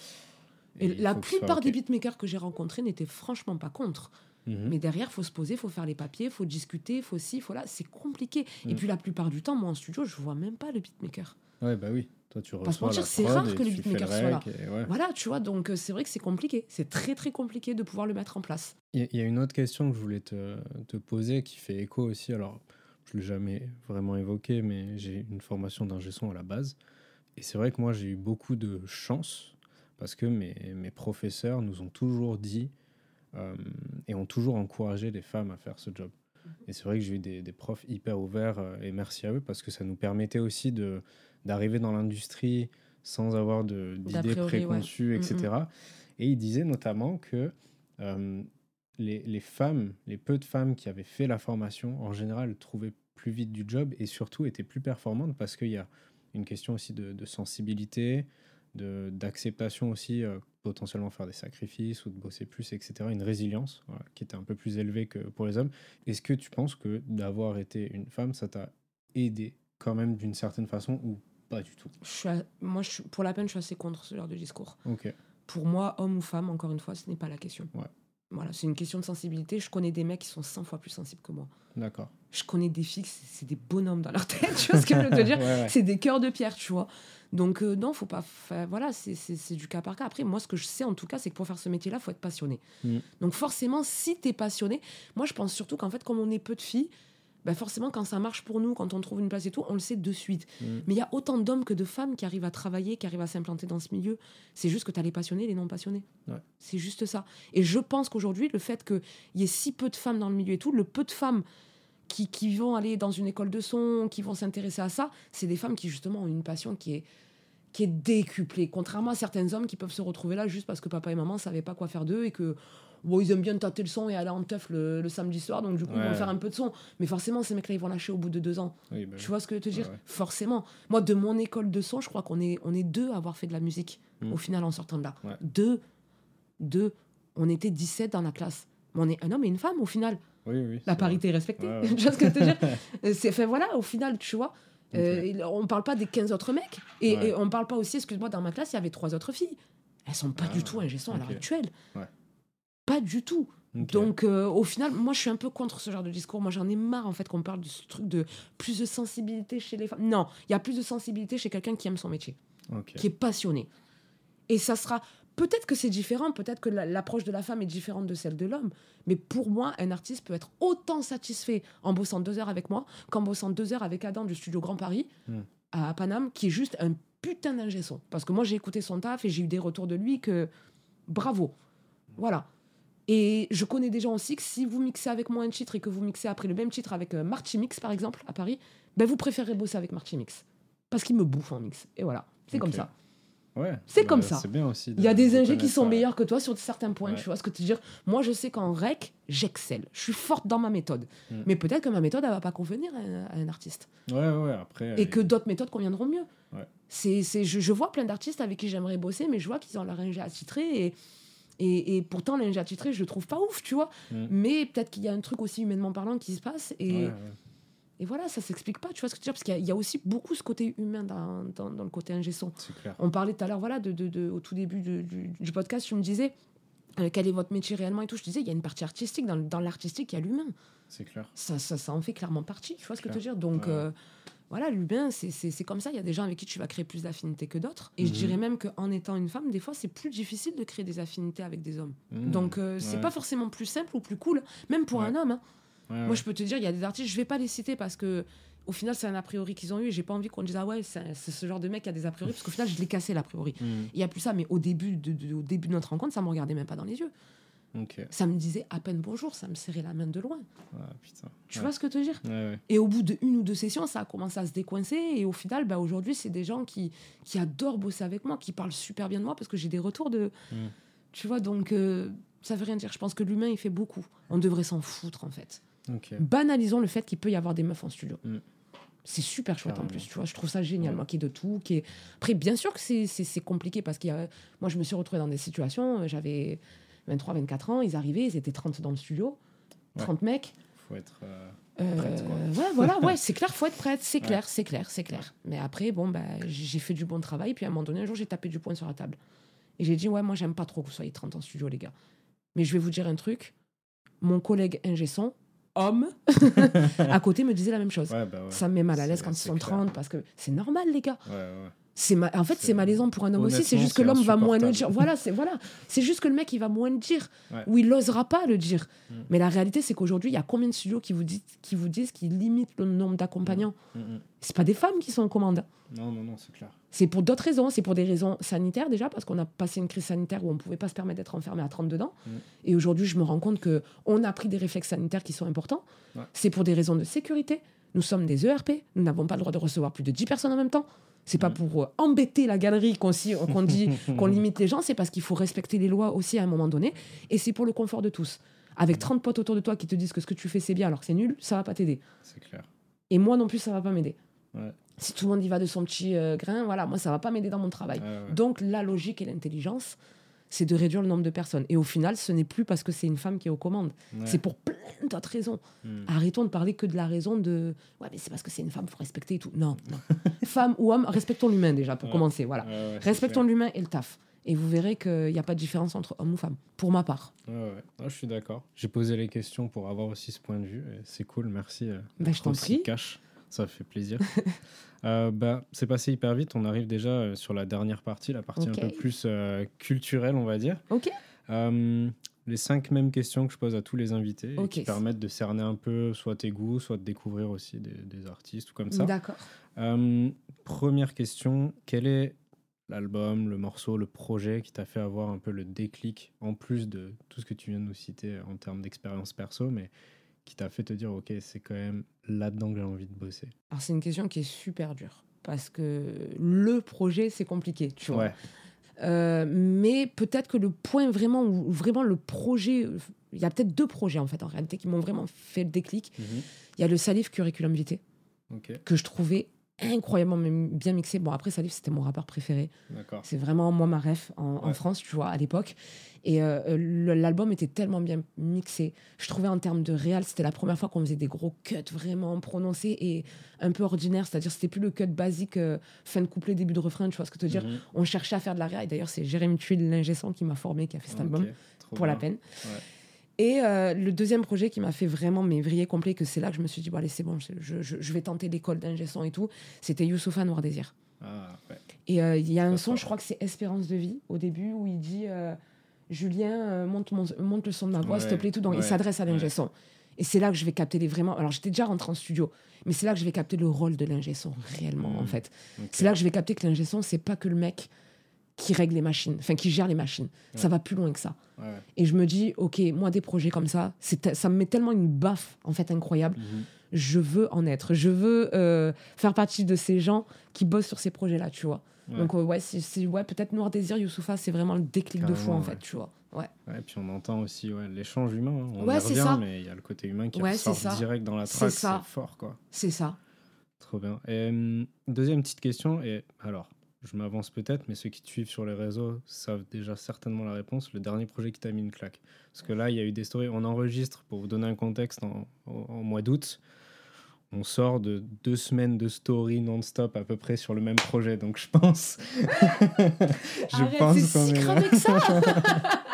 Et, la plupart des beatmakers que j'ai rencontrés n'étaient franchement pas contre. Mhm. Mais derrière, faut se poser, faut faire les papiers, faut discuter, faut ci, faut là. C'est compliqué. Et mhm. puis la plupart du temps, moi en studio, je vois même pas le beatmaker. Ouais, bah oui. Toi, tu reçois c'est rare que le beatmaker soit là. Voilà, tu vois, donc euh, c'est vrai que c'est compliqué. C'est très, très compliqué de pouvoir le mettre en place. Il y, a une autre question que je voulais te, te poser qui fait écho aussi. Alors, je ne l'ai jamais vraiment évoqué, mais j'ai une formation d'ingé son à la base. Et c'est vrai que moi, j'ai eu beaucoup de chance parce que mes, mes professeurs nous ont toujours dit euh, et ont toujours encouragé les femmes à faire ce job. Mhm. Et c'est vrai que j'ai eu des, des, profs hyper ouverts euh, et merci à eux parce que ça nous permettait aussi de d'arriver dans l'industrie sans avoir d'idées préconçues, etc. Mm, mm. Et il disait notamment que euh, les, les, femmes, les peu de femmes qui avaient fait la formation, en général, trouvaient plus vite du job et surtout étaient plus performantes parce qu'il y a une question aussi de, de sensibilité, d'acceptation aussi, euh, potentiellement faire des sacrifices ou de bosser plus, etc. Une résilience qui était un peu plus élevée que pour les hommes. Est-ce que tu penses que d'avoir été une femme, ça t'a aidé quand même d'une certaine façon ou pas du tout. Je suis moi, je pour la peine, je suis assez contre ce genre de discours. Ok. Pour moi, homme ou femme, encore une fois, ce n'est pas la question. Ouais. Voilà, c'est une question de sensibilité. Je connais des mecs qui sont 100 fois plus sensibles que moi. D'accord. Je connais des filles, c'est des bonhommes dans leur *laughs* tête, tu vois ce que je veux te dire? *laughs* C'est des cœurs de pierre, tu vois. Donc, euh, non, faut pas. Faire, voilà, c'est du cas par cas. Après, moi, ce que je sais en tout cas, c'est que pour faire ce métier-là, faut être passionné. Mm. Donc, forcément, si tu es passionné, moi, je pense surtout qu'en fait, comme on est peu de filles, bah, forcément, quand ça marche pour nous, quand on trouve une place et tout, on le sait de suite. Mm. Mais il y a autant d'hommes que de femmes qui arrivent à travailler, qui arrivent à s'implanter dans ce milieu. C'est juste que tu as les passionnés, les non passionnés. C'est juste ça. Et je pense qu'aujourd'hui, le fait qu'il y ait si peu de femmes dans le milieu et tout, le peu de femmes qui, qui vont aller dans une école de son, qui vont s'intéresser à ça, c'est des femmes qui justement ont une passion qui est qui est décuplée. Contrairement à certains hommes qui peuvent se retrouver là juste parce que papa et maman savaient pas quoi faire d'eux et que bon, ils aiment bien tâter le son et aller en teuf le, samedi soir, donc du coup, ils vont faire un peu de son. Mais forcément, ces mecs-là, ils vont lâcher au bout de deux ans. Bah tu vois ce que je veux te dire? Forcément. Moi, de mon école de son, je crois qu'on est, on est deux à avoir fait de la musique, hmm. au final, en sortant de là. Deux. Deux. On était 17 dans la classe. Mais on est un homme et une femme, au final. la parité est respectée. *laughs* tu vois ce que je veux te dire? *laughs* C'est fait, voilà, au final, tu vois. Euh, on parle pas des 15 autres mecs. Et, on parle pas aussi, excuse-moi, dans ma classe, il y avait trois autres filles. Elles sont pas du ah, tout un gestion à l'heure actuelle. Pas du tout. Donc, euh, au final, moi, je suis un peu contre ce genre de discours. Moi, j'en ai marre, en fait, qu'on parle de ce truc de plus de sensibilité chez les femmes. Non, il y a plus de sensibilité chez quelqu'un qui aime son métier, qui est passionné. Et ça sera. Peut-être que c'est différent, peut-être que l'approche de la femme est différente de celle de l'homme, mais pour moi, un artiste peut être autant satisfait en bossant deux heures avec moi qu'en bossant deux heures avec Adam du studio Grand Paris hmm. à Paname, qui est juste un putain d'ingé son. Parce que moi, j'ai écouté son taf et j'ai eu des retours de lui que bravo. Voilà. Et je connais des gens aussi que si vous mixez avec moi un titre et que vous mixez après le même titre avec euh, Mix, par exemple, à Paris, ben vous préférez bosser avec Mix. Parce qu'il me bouffe en mix. Et voilà, c'est comme ça. Ouais, c'est bah, comme ça. C'est bien aussi. Il y a des ingés qui sont meilleurs que toi sur certains points. Tu vois ce que tu veux dire? Moi, je sais qu'en rec, j'excelle. Je suis forte dans ma méthode. Mm. Mais peut-être que ma méthode, elle va pas convenir à un, artiste. Ouais, ouais, après. Et que d'autres méthodes conviendront mieux. C'est, je, je, vois plein d'artistes avec qui j'aimerais bosser, mais je vois qu'ils ont leur ingé attitré et et, et, pourtant, attitré, je le trouve pas ouf, tu vois. Mm. Mais peut-être qu'il y a un truc aussi humainement parlant qui se passe. Et, et voilà, ça s'explique pas, tu vois ce que je veux dire Parce qu'il y, a aussi beaucoup ce côté humain dans, dans, le côté ingé son. On parlait tout à l'heure, voilà, de, de, au tout début du, du, podcast, tu me disais euh, quel est votre métier réellement et tout. Je disais, il y a une partie artistique. Dans, dans l'artistique, il y a l'humain. C'est clair. Ça, ça, ça, en fait clairement partie, tu vois ce que je veux dire Donc. Euh, voilà, l'humain, c'est comme ça. Il y a des gens avec qui tu vas créer plus d'affinités que d'autres. Et je mhm. dirais même qu'en étant une femme, des fois, c'est plus difficile de créer des affinités avec des hommes. Mhm. Donc, euh, c'est pas forcément plus simple ou plus cool, même pour un homme. Hein. Moi, je peux te dire, il y a des artistes, je vais pas les citer parce que au final, c'est un a priori qu'ils ont eu. J'ai pas envie qu'on dise ah ouais, c'est ce genre de mec qui a des a priori parce qu'au final, je l'ai cassé l'a priori. Mhm. Il y a plus ça, mais au début de, au début de notre rencontre, ça me regardait même pas dans les yeux. Ça me disait à peine bonjour, ça me serrait la main de loin. Ah, tu vois ce que je veux dire? Et au bout de une ou deux sessions, ça a commencé à se décoincer. Et au final, bah, aujourd'hui, c'est des gens qui, qui adorent bosser avec moi, qui parlent super bien de moi parce que j'ai des retours de. Mm. Tu vois, donc euh, ça veut rien dire. Je pense que l'humain, il fait beaucoup. On devrait s'en foutre, en fait. Banalisons le fait qu'il peut y avoir des meufs en studio. Mm. C'est super chouette en plus, tu vois. Je trouve ça génial, moi qui est de tout. Qui est... Après, bien sûr que c'est compliqué parce que moi, je me suis retrouvée dans des situations, euh, j'avais 23, 24 ans, ils arrivaient, ils étaient 30 dans le studio, 30 mecs. Faut être euh, euh, prête, quoi. Ouais, voilà, ouais, *laughs* c'est clair, faut être prête, c'est clair, c'est clair, c'est clair. Mais après, bon, bah, j'ai fait du bon travail, puis à un moment donné, un jour, j'ai tapé du poing sur la table. Et j'ai dit, ouais, moi, j'aime pas trop que vous soyez 30 en studio, les gars. Mais je vais vous dire un truc, mon collègue ingé homme, *laughs* à côté me disait la même chose. Bah ça me met mal à l'aise quand ils sont 30, parce que c'est normal, les gars. Ouais, ouais c'est en fait c'est malaisant pour un homme aussi c'est juste que l'homme va moins le dire. Voilà c'est voilà. C'est juste que le mec il va moins le dire. Ou il n'osera pas le dire. Mm. mais la réalité c'est qu'aujourd'hui il y a combien de studios qui vous disent qui vous disent qu'ils limitent le nombre d'accompagnants mm. mm, c'est pas des femmes qui sont en commande. Non non non c'est clair. C'est pour d'autres raisons. C'est pour des raisons sanitaires déjà parce qu'on a passé une crise sanitaire où on pouvait pas se permettre d'être enfermé à 30 dedans. Et aujourd'hui je me rends compte que on a pris des réflexes sanitaires qui sont importants. C'est pour des raisons de sécurité nous sommes des ERP nous n'avons pas le droit de recevoir plus de 10 personnes en même temps c'est pas pour euh, embêter la galerie qu'on dit *laughs* qu'on limite les gens, c'est parce qu'il faut respecter les lois aussi à un moment donné. Et c'est pour le confort de tous. Avec 30 potes autour de toi qui te disent que ce que tu fais c'est bien alors que c'est nul, ça va pas t'aider. C'est clair. Et moi non plus, ça va pas m'aider. Si tout le monde y va de son petit euh, grain, voilà, moi ça va pas m'aider dans mon travail. Donc la logique et l'intelligence, c'est de réduire le nombre de personnes. Et au final, ce n'est plus parce que c'est une femme qui est aux commandes. C'est pour plein d'autres raisons. Hmm. Arrêtons de parler que de la raison de ouais, mais c'est parce que c'est une femme, faut respecter et tout. Non, non. *laughs* femme ou homme, respectons l'humain déjà pour commencer. Voilà. respectons l'humain et le taf. Et vous verrez qu'il n'y a pas de différence entre homme ou femme, pour ma part. Ouais, je suis d'accord. J'ai posé les questions pour avoir aussi ce point de vue. C'est cool, merci. Euh, ben, je t'en prie. Cash. Ça fait plaisir. *laughs* Euh, bah, c'est passé hyper vite. On arrive déjà euh, sur la dernière partie, la partie un peu plus euh, culturelle, on va dire. Ok. les cinq mêmes questions que je pose à tous les invités qui permettent de cerner un peu soit tes goûts, soit de découvrir aussi des, artistes ou comme ça. D'accord. première question quel est l'album, le morceau, le projet qui t'a fait avoir un peu le déclic, en plus de tout ce que tu viens de nous citer en termes d'expérience perso, mais qui t'a fait te dire, ok, c'est quand même là-dedans que j'ai envie de bosser Alors, c'est une question qui est super dure, parce que le projet, c'est compliqué, tu vois. Euh, mais peut-être que le point vraiment où vraiment le projet, il y a peut-être deux projets en fait en réalité qui m'ont vraiment fait le déclic. Mhm. Il y a le Salif Curriculum Vitae que je trouvais incroyablement bien mixé. Bon, après, Salif, c'était mon rappeur préféré. C'est vraiment moi ma ref en, France, tu vois, à l'époque. Et euh, euh, l'album était tellement bien mixé. Je trouvais en termes de réel, c'était la première fois qu'on faisait des gros cuts vraiment prononcés et un peu ordinaires. C'est-à-dire, c'était plus le cut basique, euh, fin de couplet, début de refrain, tu vois ce que je veux dire. Mhm. On cherchait à faire de la réal. Et d'ailleurs, c'est Jérémy Tuile, l'ingé qui m'a formé, qui a fait cet album, pour la peine. Et euh, le deuxième projet qui m'a fait vraiment mais vriller complet, que c'est là que je me suis dit, bon, allez, c'est bon, je, je, je, vais tenter l'école d'ingé et tout, c'était Youssoufa Noir Désir. Ah, ouais. Et euh, il y a un son, je crois que c'est Espérance de vie, au début, où il dit euh, Julien, monte, monte, le son de ma voix, s'il te plaît, tout. Donc il s'adresse à l'ingé. Et c'est là que je vais capter les vraiment. Alors j'étais déjà rentré en studio, mais c'est là que je vais capter le rôle de l'ingé réellement, en mmh. fait. C'est là que je vais capter que l'ingé son, c'est pas que le mec qui règle les machines, enfin qui gère les machines. Ça va plus loin que ça. Et je me dis, ok, moi des projets comme ça, ça me met tellement une baffe en fait incroyable. Mhm. Je veux en être. Je veux euh, faire partie de ces gens qui bossent sur ces projets-là, tu vois. Donc ouais, c'est ouais, peut-être Noir Désir, Youssoufa, c'est vraiment le déclic de fou en fait, tu vois. Ouais. Et puis on entend aussi l'échange humain. Hein. On ouais, revient, ça. mais il y a le côté humain qui ressort direct dans la track. C'est fort, quoi. C'est ça. Trop bien. Et, hum, deuxième petite question. Et alors, je m'avance peut-être, mais ceux qui te suivent sur les réseaux savent déjà certainement la réponse. Le dernier projet qui t'a mis une claque. Parce que là, il y a eu des stories. On enregistre, pour vous donner un contexte, en, mois d'août. On sort de deux semaines de story non-stop à peu près sur le même projet. Donc je pense. *laughs* je pense ça *laughs*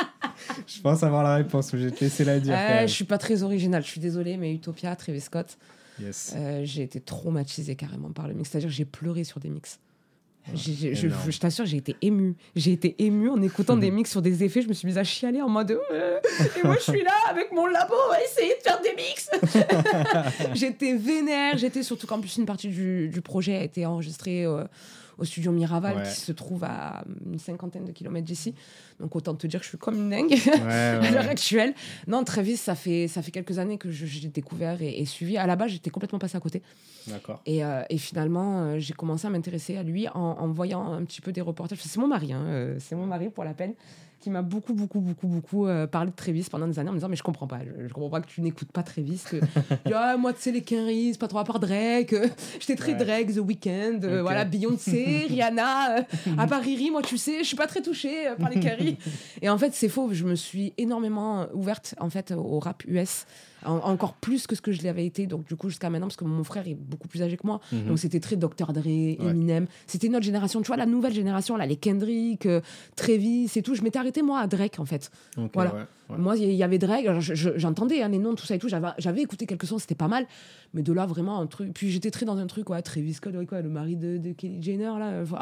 je pense avoir la réponse, je vais te laisser la dire. Euh, je suis pas très original, je suis désolée, mais Utopia, Travis Scott. Yes. Euh, j'ai été traumatisée carrément par le mix. C'est-à-dire que j'ai pleuré sur des mix je, t'assure, j'ai été émue. J'ai été émue en écoutant *laughs* des mix sur des effets. Je me suis mise à chialer en mode *laughs* Et moi, je suis là avec mon labo à essayer de faire des mix. *laughs* j'étais vénère. J'étais surtout qu'en plus, une partie du, du, projet a été enregistrée. Euh, au studio Miraval qui se trouve à une cinquantaine de kilomètres d'ici. Donc autant te dire que je suis comme une dingue *laughs* à l'heure actuelle. Non, Travis, ça fait, ça fait quelques années que j'ai découvert et, suivi. À la base, j'étais complètement passé à côté. D'accord. Et, euh, et, finalement, euh, j'ai commencé à m'intéresser à lui en, en, voyant un petit peu des reportages. C'est mon mari, hein, euh, c'est mon mari pour la peine qui m'a beaucoup, beaucoup, beaucoup, beaucoup euh, parlé de Travis pendant des années en me disant Mais je comprends pas, je, je comprends pas que tu n'écoutes pas. Que, *laughs* ah, moi, tu sais, les Quinries, pas trop à part Drake. *laughs* J'étais très Drake, The Weeknd, euh, voilà, Beyoncé, *laughs* Rihanna. Euh, à part Riri, moi, tu sais, je suis pas très touchée par les Quinries. Et en fait, c'est faux, je me suis énormément ouverte en fait, au rap US encore plus que ce que je l'avais été. Donc, du coup, jusqu'à maintenant, parce que mon frère est beaucoup plus âgé que moi. Mhm. Donc, c'était très Dr. Dre, Eminem. C'était notre génération, tu vois, la nouvelle génération, là, les Kendrick, euh, Travis et tout. Je m'étais arrêté, moi, à Drake, en fait. voilà. Moi, il y avait Drake, j'entendais hein, les noms, tout ça et tout. J'avais écouté quelques sons, c'était pas mal. Mais de là, vraiment, un truc. Puis j'étais très dans un truc, ouais, Travis Scott, quoi, le mari de, Kelly Jenner, là. Mm.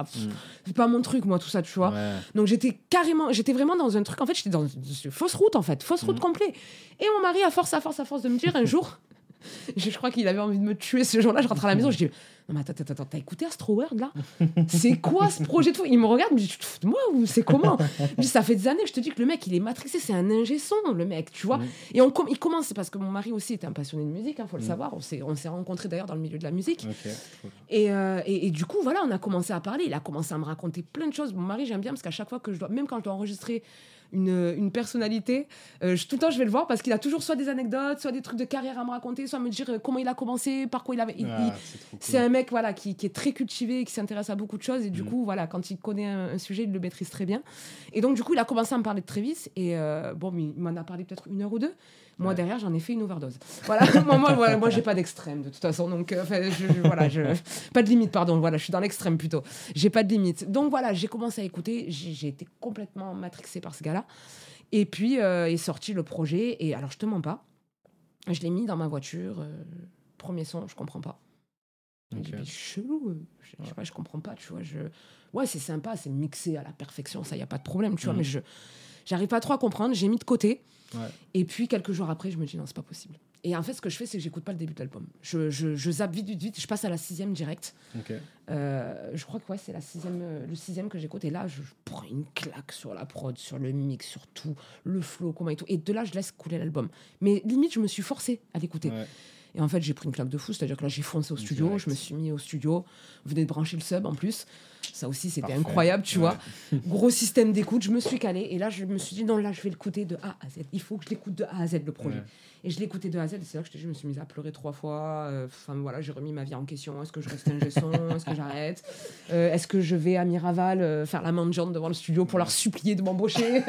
C'est pas mon truc, moi, tout ça, tu vois. Donc j'étais carrément, j'étais vraiment dans un truc, en fait, j'étais dans une fausse route, en fait, fausse route mm. complet. Et mon mari, à force, à force, à force de me dire un jour, *laughs* je, crois qu'il avait envie de me tuer ce jour-là, je rentre à la maison, je dis non, mais attends, attends, attends, t'as écouté Astro World là? C'est quoi ce projet de fou? Il me regarde, me dit Tu te fous de moi ou c'est comment? Dis, Ça fait des années que je te dis que le mec, il est matrixé, c'est un ingé son, le mec, tu vois? Mm. Et on, il commence, parce que mon mari aussi était un passionné de musique, il hein, faut le mm. savoir. On s'est, on s'est rencontrés d'ailleurs dans le milieu de la musique. Et, euh, et, et, du coup, voilà, on a commencé à parler. Il a commencé à me raconter plein de choses. Mon mari, j'aime bien parce qu'à chaque fois que je dois, même quand je dois enregistrer une, une personnalité, euh, je, tout le temps je vais le voir parce qu'il a toujours soit des anecdotes, soit des trucs de carrière à me raconter, soit me dire euh, comment il a commencé, par quoi il avait. Ah, c'est un mec voilà qui, qui, est très cultivé, qui s'intéresse à beaucoup de choses et du mm. coup voilà quand il connaît un, sujet il le maîtrise très bien. Et donc du coup il a commencé à me parler de Travis et euh, bon il m'en a parlé peut-être une heure ou deux. Moi, derrière, j'en ai fait une overdose. Voilà, *laughs* moi, moi, voilà, moi j'ai pas d'extrême de toute façon. Donc, euh, je, voilà, je, pas de limite, pardon. Voilà, je suis dans l'extrême plutôt. J'ai pas de limite. Donc, voilà, j'ai commencé à écouter. J'ai été complètement matrixée par ce gars-là. Et puis euh, est sorti le projet. Et alors, je te mens pas, je l'ai mis dans ma voiture. Euh, premier son, je comprends pas. Okay. chelou, je, je, sais pas, je comprends pas, tu vois. Je... Ouais, c'est sympa, c'est mixé à la perfection, ça, y a pas de problème, tu vois, mm. mais je j'arrive pas trop à comprendre, j'ai mis de côté. Et puis, quelques jours après, je me dis non, c'est pas possible. Et en fait, ce que je fais, c'est que j'écoute pas le début de l'album. Je, je, je, zappe vite, vite, vite. Je passe à la sixième direct. Euh, je crois que ouais, c'est la sixième, euh, le sixième que j'écoute. Et là, je prends une claque sur la prod, sur le mix, sur tout, le flow, comment et tout. Et de là, je laisse couler l'album. Mais limite, je me suis forcée à l'écouter. Et en fait, j'ai pris une claque de fou, c'est-à-dire que là, j'ai foncé au studio, je me suis mis au studio, venez de brancher le sub en plus. Ça aussi, c'était incroyable, tu vois. *laughs* Gros système d'écoute, je me suis calé et là, je me suis dit, non, là, je vais l'écouter de A à Z. Il faut que je l'écoute de A à Z, le projet. Et je l'écoutais de A à Z, et c'est là que je, je me suis mise à pleurer trois fois. Euh, enfin, voilà, j'ai remis ma vie en question. Est-ce que je reste un Est-ce que j'arrête? Euh, Est-ce que je vais à Miraval euh, faire la mendiante devant le studio pour leur supplier de m'embaucher?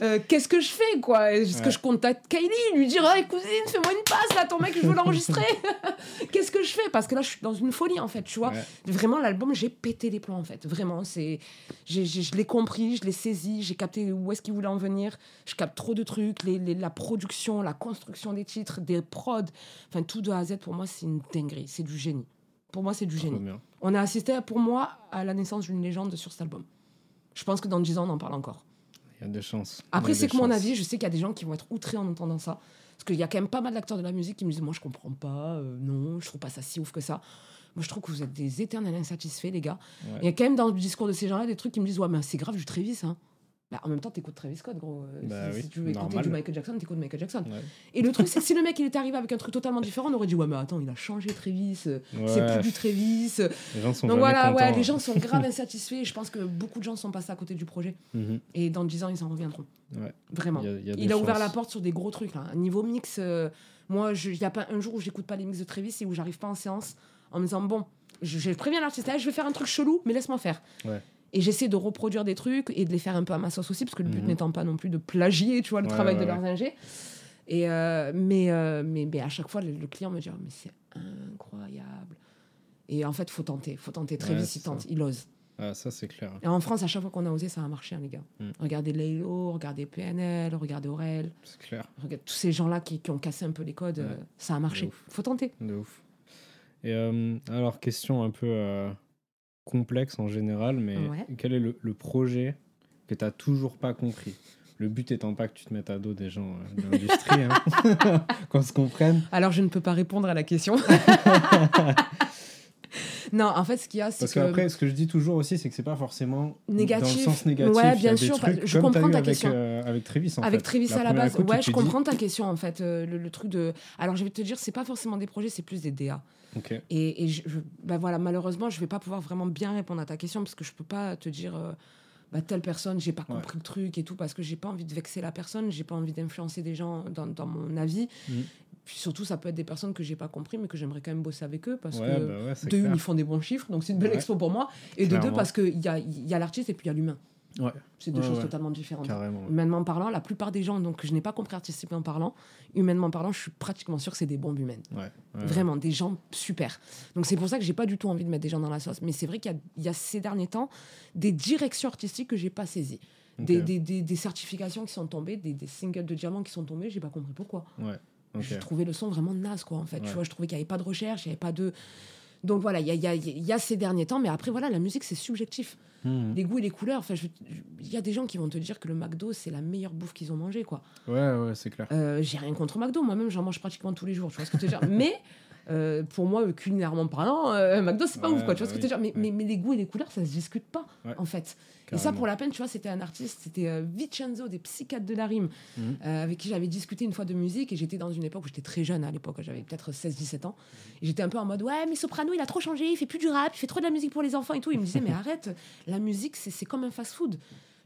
*laughs* Qu'est-ce que je fais, quoi? Est-ce que je contacte Kylie, lui dire hey, cousine, fais-moi une passe, là, ton mec, je veux l'enregistrer *laughs* Qu'est-ce que je fais Parce que là, je suis dans une folie, en fait, tu vois. Vraiment, l'album, j'ai pété les plans en fait. Vraiment, c'est, je l'ai compris, je l'ai saisi, j'ai capté où est-ce qu'il voulait en venir. Je capte trop de trucs, les, la production, la construction des titres, des prods, enfin tout de A à Z pour moi c'est une dinguerie, c'est du génie. Pour moi c'est du génie. On a assisté pour moi à la naissance d'une légende sur cet album. Je pense que dans 10 ans on en parle encore. Il y a des chances. Après c'est que mon avis, je sais qu'il y a des gens qui vont être outrés en entendant ça. Parce qu'il y a quand même pas mal d'acteurs de la musique qui me disent Moi, je comprends pas, euh, non, je trouve pas ça si ouf que ça. Moi, je trouve que vous êtes des éternels insatisfaits, les gars. Il y a quand même dans le discours de ces gens-là des trucs qui me disent Ouais, mais c'est grave du Trévis, hein. Bah, en même temps, t'écoutes Travis Scott, gros. Euh, bah si, tu veux écouter du Michael Jackson, t'écoutes Michael Jackson. Et le truc, c'est que si le mec il était arrivé avec un truc totalement différent, on aurait dit ouais, mais attends, il a changé Travis, euh, c'est plus du Travis. Les gens sont Donc voilà, ouais, les gens sont grave *laughs* insatisfaits. Je pense que beaucoup de gens sont passés à côté du projet. Mhm. Et dans 10 ans, ils s'en reviendront. Vraiment. il a ouvert la porte sur des gros trucs. Là. Niveau mix, euh, moi, il n'y a pas un jour où j'écoute pas les mix de Travis et où j'arrive pas en séance en me disant bon, je, je préviens l'artiste, je vais faire un truc chelou, mais laisse-moi faire. Ouais. Et j'essaie de reproduire des trucs et de les faire un peu à ma sauce aussi, parce que le but mhm. n'étant pas non plus de plagier, tu vois, le travail de leurs ingés. Et euh, mais, euh, mais, mais, à chaque fois, le, client me dit oh, Mais c'est incroyable. Et en fait, faut tenter. faut tenter. Très vite, il tente, il ose. Ah, ça, c'est clair. Et en France, à chaque fois qu'on a osé, ça a marché, hein, les gars. Mm. Regardez Laylo, regardez PNL, regardez Aurel. C'est clair. Regardez tous ces gens-là qui, qui, ont cassé un peu les codes, euh, ça a marché. faut tenter. De ouf. Et alors, question un peu complexe en général, mais quel est le, projet que tu n'as toujours pas compris? Le but étant pas que tu te mettes à dos des gens euh, de l'industrie, hein, *laughs* qu'on se comprenne. Alors, je ne peux pas répondre à la question. *laughs* non, en fait, ce qu'il y a, c'est Parce qu'après, ce que je dis toujours aussi, c'est que c'est pas forcément négatif. dans le sens négatif. Ouais, bien sûr. je comprends ta avec, question. Euh, avec Trévis, en Avec Trévis à la base. ouais, je comprends ta question, en fait. Euh, le, truc de. Alors, je vais te dire, c'est pas forcément des projets, c'est plus des DA. Et, et je, bah voilà, malheureusement, je vais pas pouvoir vraiment bien répondre à ta question parce que je peux pas te dire. Euh, bah, telle personne, j'ai pas compris le truc et tout, parce que j'ai pas envie de vexer la personne, j'ai pas envie d'influencer des gens dans, dans mon avis. Mm. Puis surtout, ça peut être des personnes que j'ai pas compris, mais que j'aimerais quand même bosser avec eux, parce que bah de une, ils font des bons chiffres, donc c'est une belle expo pour moi, et de deux, parce qu'il y a, y a l'artiste et puis il y a l'humain. Ouais. C'est deux choses totalement différentes. humainement parlant, la plupart des gens, donc je n'ai pas compris artistiquement parlant, humainement parlant, je suis pratiquement sûr que c'est des bombes humaines. Vraiment, des gens super. Donc c'est pour ça que j'ai pas du tout envie de mettre des gens dans la sauce. Mais c'est vrai qu'il y, a ces derniers temps des directions artistiques que j'ai pas saisies. Des, des, des, certifications qui sont tombées, des, singles de diamants qui sont tombés, j'ai pas compris pourquoi. Ouais. Je trouvais le son vraiment naze, quoi, en fait. Tu vois, je trouvais qu'il n'y avait pas de recherche, il n'y avait pas de. Donc voilà, il y a, y a, ces derniers temps, mais après, voilà, la musique, c'est subjectif. Hmm. Les goûts et les couleurs, enfin, il y a des gens qui vont te dire que le McDo, c'est la meilleure bouffe qu'ils ont mangé, quoi. Ouais, ouais, c'est clair. Euh, j'ai rien contre McDo, moi-même, j'en mange pratiquement tous les jours, tu vois ce que je veux dire. *laughs* mais euh, pour moi, culinairement parlant, euh, *laughs* McDo, c'est pas ouf, quoi. Tu vois ce que dire mais, mais, mais, les goûts et les couleurs, ça se discute pas, en fait. Et ça, pour la peine, tu vois, c'était un artiste, c'était euh, Vincenzo des Psychiatres de la Rime, mhm. euh, avec qui j'avais discuté une fois de musique. Et j'étais dans une époque où j'étais très jeune à l'époque, j'avais peut-être 16-17 ans. Et j'étais un peu en mode, ouais, mais Soprano, il a trop changé, il fait plus du rap, il fait trop de la musique pour les enfants et tout. Il me disait, mais *laughs* arrête, la musique, c'est comme un fast-food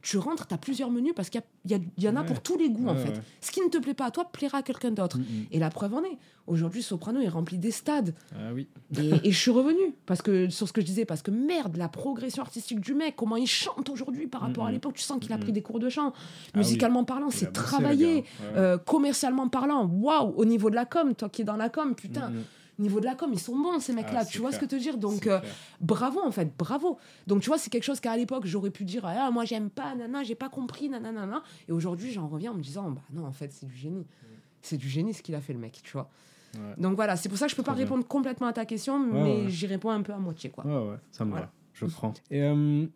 tu rentres, tu as plusieurs menus parce qu'il y, y, en a pour tous les goûts, en fait. Ce qui ne te plaît pas à toi plaira à quelqu'un d'autre. Mm, mm. Et la preuve en est. Aujourd'hui, Soprano est rempli des stades. Ah oui. et, je suis revenu parce que, sur ce que je disais, parce que merde, la progression artistique du mec, comment il chante aujourd'hui par rapport à mm, l'époque, tu sens qu'il a pris des cours de chant. Ah Musicalement parlant, c'est travaillé. Euh, commercialement parlant, waouh, au niveau de la com, toi qui es dans la com, putain niveau de la com, ils sont bons, ces mecs-là. Ah, tu vois ce que te dire Donc, euh, bravo, en fait, bravo. Donc, tu vois, c'est quelque chose qu'à l'époque, j'aurais pu dire, ah, moi, j'aime pas, nana, j'ai pas compris, nanana. Et aujourd'hui, j'en reviens en me disant, bah non, en fait, c'est du génie. C'est du génie ce qu'il a fait, le mec, tu vois. Donc voilà, c'est pour ça que je peux pas répondre complètement à ta question, mais j'y réponds un peu à moitié, quoi. Ouais, ouais, ça me va. Je prends. *laughs* Et euh,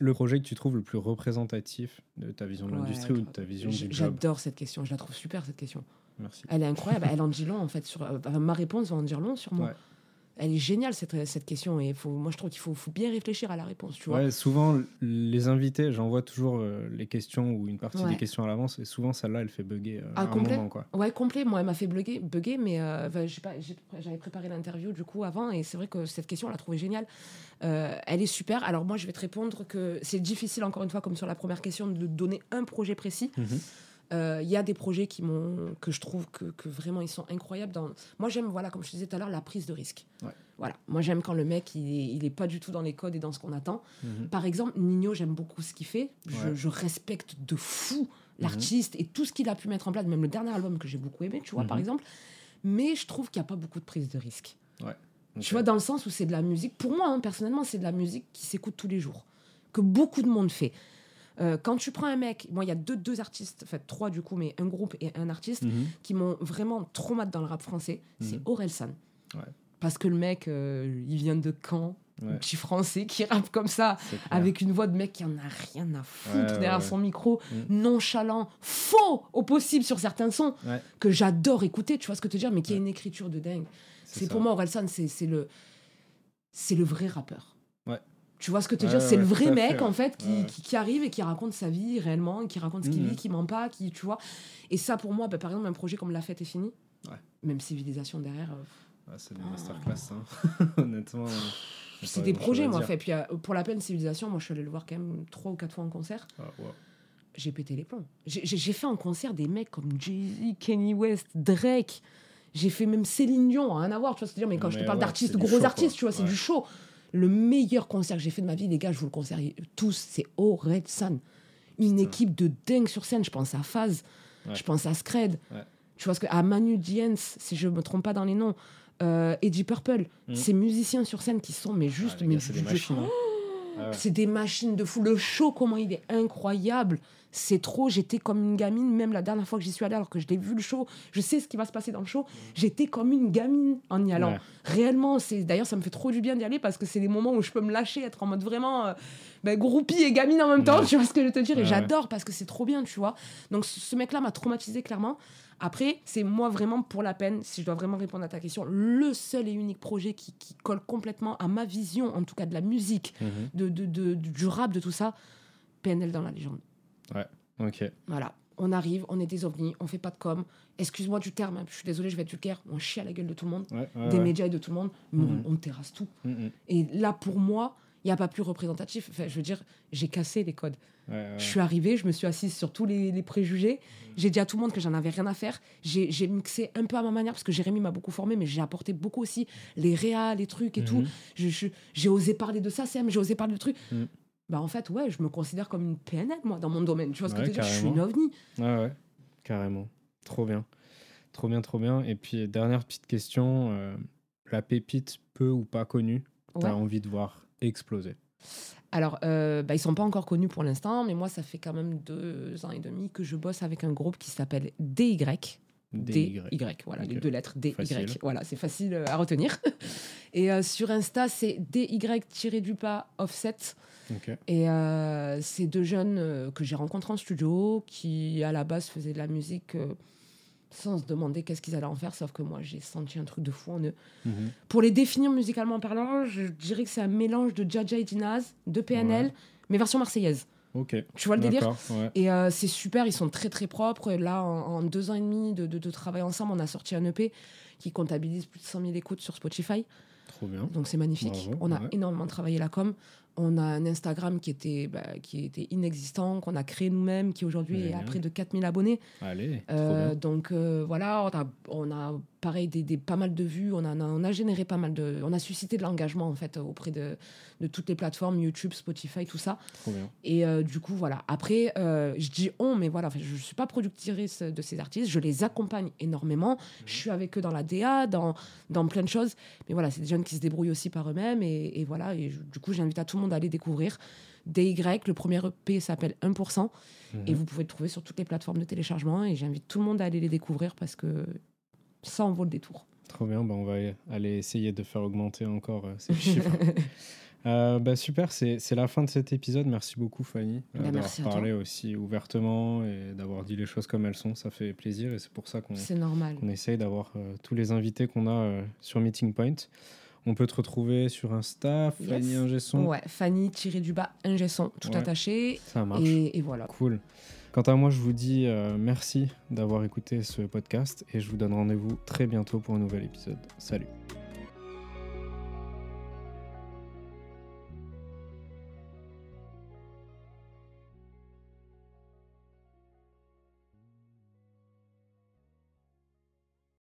le projet que tu trouves le plus représentatif de ta vision de l'industrie ou de ta vision du job? J'adore cette question, je la trouve super, cette question. Merci. Elle est incroyable. Elle en dit long, en fait. Sur, euh, ma réponse va en dire long sur moi. Elle est géniale, cette, cette question. Et faut, moi, je trouve qu'il faut, faut, bien réfléchir à la réponse. Tu vois. souvent, les invités, j'envoie toujours euh, les questions ou une partie des questions à l'avance. Et souvent, celle-là, elle fait bugger euh, ah, complet. un moment. Quoi. Ouais, complet. Moi, elle m'a fait bugger, bugger mais j'avais préparé l'interview du coup avant. Et c'est vrai que cette question, on l'a trouvée géniale. elle est super. Alors, moi, je vais te répondre que c'est difficile, encore une fois, comme sur la première question, de donner un projet précis. Mhm. Euh, il y a des projets qui m'ont que je trouve que, que, vraiment ils sont incroyables. Dans... Moi j'aime voilà comme je disais tout à l'heure la prise de risque. Voilà, moi j'aime quand le mec il est, il est, pas du tout dans les codes et dans ce qu'on attend. Mhm. Par exemple Nino j'aime beaucoup ce qu'il fait. Je, je, respecte de fou mhm. l'artiste et tout ce qu'il a pu mettre en place. Même le dernier album que j'ai beaucoup aimé, tu vois par mhm. exemple. Mais je trouve qu'il n'y a pas beaucoup de prise de risque. Ouais. Tu vois, dans le sens où c'est de la musique, pour moi, hein, personnellement, c'est de la musique qui s'écoute tous les jours, que beaucoup de monde fait. Euh, quand tu prends un mec, moi il y a deux, deux artistes, en fait trois du coup, mais un groupe et un artiste Mhm. qui m'ont vraiment trop mal dans le rap français, c'est Mhm. Orelsan. Ouais. Parce que le mec, euh, il vient de Caen, un Ouais. petit français qui *laughs* rappe comme ça, avec une voix de mec qui en a rien à foutre Ouais, derrière son micro, Mhm. nonchalant, faux au possible sur certains sons, que j'adore écouter, tu vois ce que je veux dire, mais qui a une écriture de dingue. C'est pour moi, Orelsan, c'est c'est le, c'est le vrai rappeur. Ouais. Tu vois ce que veux Ouais, dire C'est ouais, le vrai mec, fait, en fait, qui, qui, qui arrive et qui raconte sa vie réellement, qui raconte ce qu'il Mhm. vit, qui ment pas, qui, tu vois. Et ça, pour moi, bah, par exemple, un projet comme La Fête est finie, même Civilisation derrière, euh, Ah, c'est des Ah. masterclass, hein. *laughs* honnêtement. euh, j'ai c'est des projets, moi, fait. Puis euh, pour la peine, Civilisation, moi, je suis allée le voir quand même trois ou quatre fois en concert. Ah, wow. J'ai pété les plombs. J'ai- fait en concert des mecs comme Jay-Z, Kenny West, Drake. J'ai fait même Céline Dion, rien à voir, tu vois ce que je veux dire. Mais quand je te parle ouais, d'artistes, gros show, artistes, quoi. tu vois, c'est du show. Le meilleur concert que j'ai fait de ma vie, les gars, je vous le conseille tous, c'est Orelsan. Une Putain. équipe de dingue sur scène. Je pense à Faz, Ouais. je pense à Scred. Ouais. Tu vois ce que à Manu Diens, si je me trompe pas dans les noms, euh, Eddie Purple, Mhm. ces musiciens sur scène qui sont mais juste Ah, les mais gars, machines. hein. *gasps* Ah ouais. c'est des machines de fou. Le show, comment il est incroyable. C'est trop. J'étais comme une gamine, même la dernière fois que j'y suis allée, alors que je l'ai vu le show, je sais ce qui va se passer dans le show. J'étais comme une gamine en y allant. Ouais. Réellement, c'est d'ailleurs, ça me fait trop du bien d'y aller parce que c'est les moments où je peux me lâcher, être en mode vraiment euh, ben, groupie et gamine en même temps. Ouais. *laughs* Tu vois ce que je veux te dire Et j'adore parce que c'est trop bien, tu vois. Donc ce ce mec-là m'a traumatisé clairement. Après, c'est moi vraiment pour la peine, si je dois vraiment répondre à ta question, le seul et unique projet qui, qui colle complètement à ma vision, en tout cas de la musique, Mhm. de, de, de- du rap, de tout ça, PNL dans la légende. Ok. Voilà. On arrive, on est des ovnis, on fait pas de com. Excuse-moi du terme, hein, je suis désolée, je vais être vulgaire. On chie à la gueule de tout le monde, Ouais, ouais, des ouais. médias et de tout le monde, mais Mhm. on, on terrasse tout. Mhm. Et là, pour moi, il n'y a pas plus représentatif. Enfin, je veux dire, j'ai cassé les codes. Ouais, ouais. Je suis arrivée, je me suis assise sur tous les, les préjugés. J'ai dit à tout le monde que j'en avais rien à faire. J'ai mixé un peu à ma manière parce que Jérémy m'a beaucoup formé, mais j'ai apporté beaucoup aussi les réas, les trucs et tout. Mhm. Je- je- J'ai osé parler de ça, Sam, j'ai osé parler de trucs. Mhm. Bah en fait, ouais, je me considère comme une PNL, moi, dans mon domaine. Tu vois ce que je veux dire? Je suis une ovni. Ouais, ouais, carrément. Trop bien. Trop bien, trop bien. Et puis, dernière petite question. euh, la pépite peu ou pas connue, t'as envie de voir exploser Alors, euh, bah, ils sont pas encore connus pour l'instant, mais moi, ça fait quand même deux ans et demi que je bosse avec un groupe qui s'appelle DY. DY. DY, voilà, les deux lettres DY. Facile. Voilà, c'est facile euh, à retenir. *laughs* Et euh, sur Insta, c'est DY-du-pas offset. Et euh, c'est deux jeunes que j'ai rencontrés en studio qui, à la base, faisaient de la musique sans se demander qu'est-ce qu'ils allaient en faire, sauf que moi, j'ai senti un truc de fou en eux. Mhm. Pour les définir musicalement parlant, je dirais que c'est un mélange de Jaja et Dinaz, de PNL, Ouais. mais version marseillaise. Ok. Tu vois le délire ouais. Et euh, c'est super, ils sont très très propres. Et Là, en, en deux ans et demi de, de- de travail ensemble, on a sorti un EP qui comptabilise plus de 100 000 écoutes sur Spotify. Trop bien. Donc c'est magnifique. Bravo, on a ouais. énormément travaillé la com. On a un Instagram qui était, bah, qui était inexistant, qu'on a créé nous-mêmes, qui aujourd'hui est à Génial. près de 4000 abonnés. Allez, Euh, donc euh, voilà, on a, on a pareil des, des- pas mal de vues, on a, on a généré pas mal de, on a suscité de l'engagement en fait auprès de, de toutes les plateformes YouTube, Spotify, tout ça. Et euh, du coup voilà. Après, euh, je dis on, mais voilà, je ne suis pas productrice de ces artistes, je les accompagne énormément. Je suis avec eux dans la DA, dans, dans plein de choses. Mais voilà, c'est des jeunes qui se débrouillent aussi par eux-mêmes et, et voilà. Et je- du coup, j'invite à tout le monde à aller découvrir. DY, le premier EP s'appelle 1%. Et Mhm. vous pouvez le trouver sur toutes les plateformes de téléchargement. Et j'invite tout le monde à aller les découvrir parce que ça en vaut le détour. Trop bien, bah, on va aller essayer de faire augmenter encore euh, ces chiffres. *laughs* Euh, bah, super, c'est la fin de cet épisode. Merci beaucoup Fanny euh, Bah, d'avoir parlé aussi ouvertement et d'avoir dit les choses comme elles sont. Ça fait plaisir et c'est pour ça qu'on qu'on essaye d'avoir euh, tous les invités qu'on a sur Meeting Point. On peut te retrouver sur Insta, Yes. Fanny Ingesson. Ouais, Fanny tiré du bas, Ingesson, tout Ouais. attaché. Ça marche. Et, et voilà. Cool. Quant à moi, je vous dis euh, merci d'avoir écouté ce podcast et je vous donne rendez-vous très bientôt pour un nouvel épisode. Salut.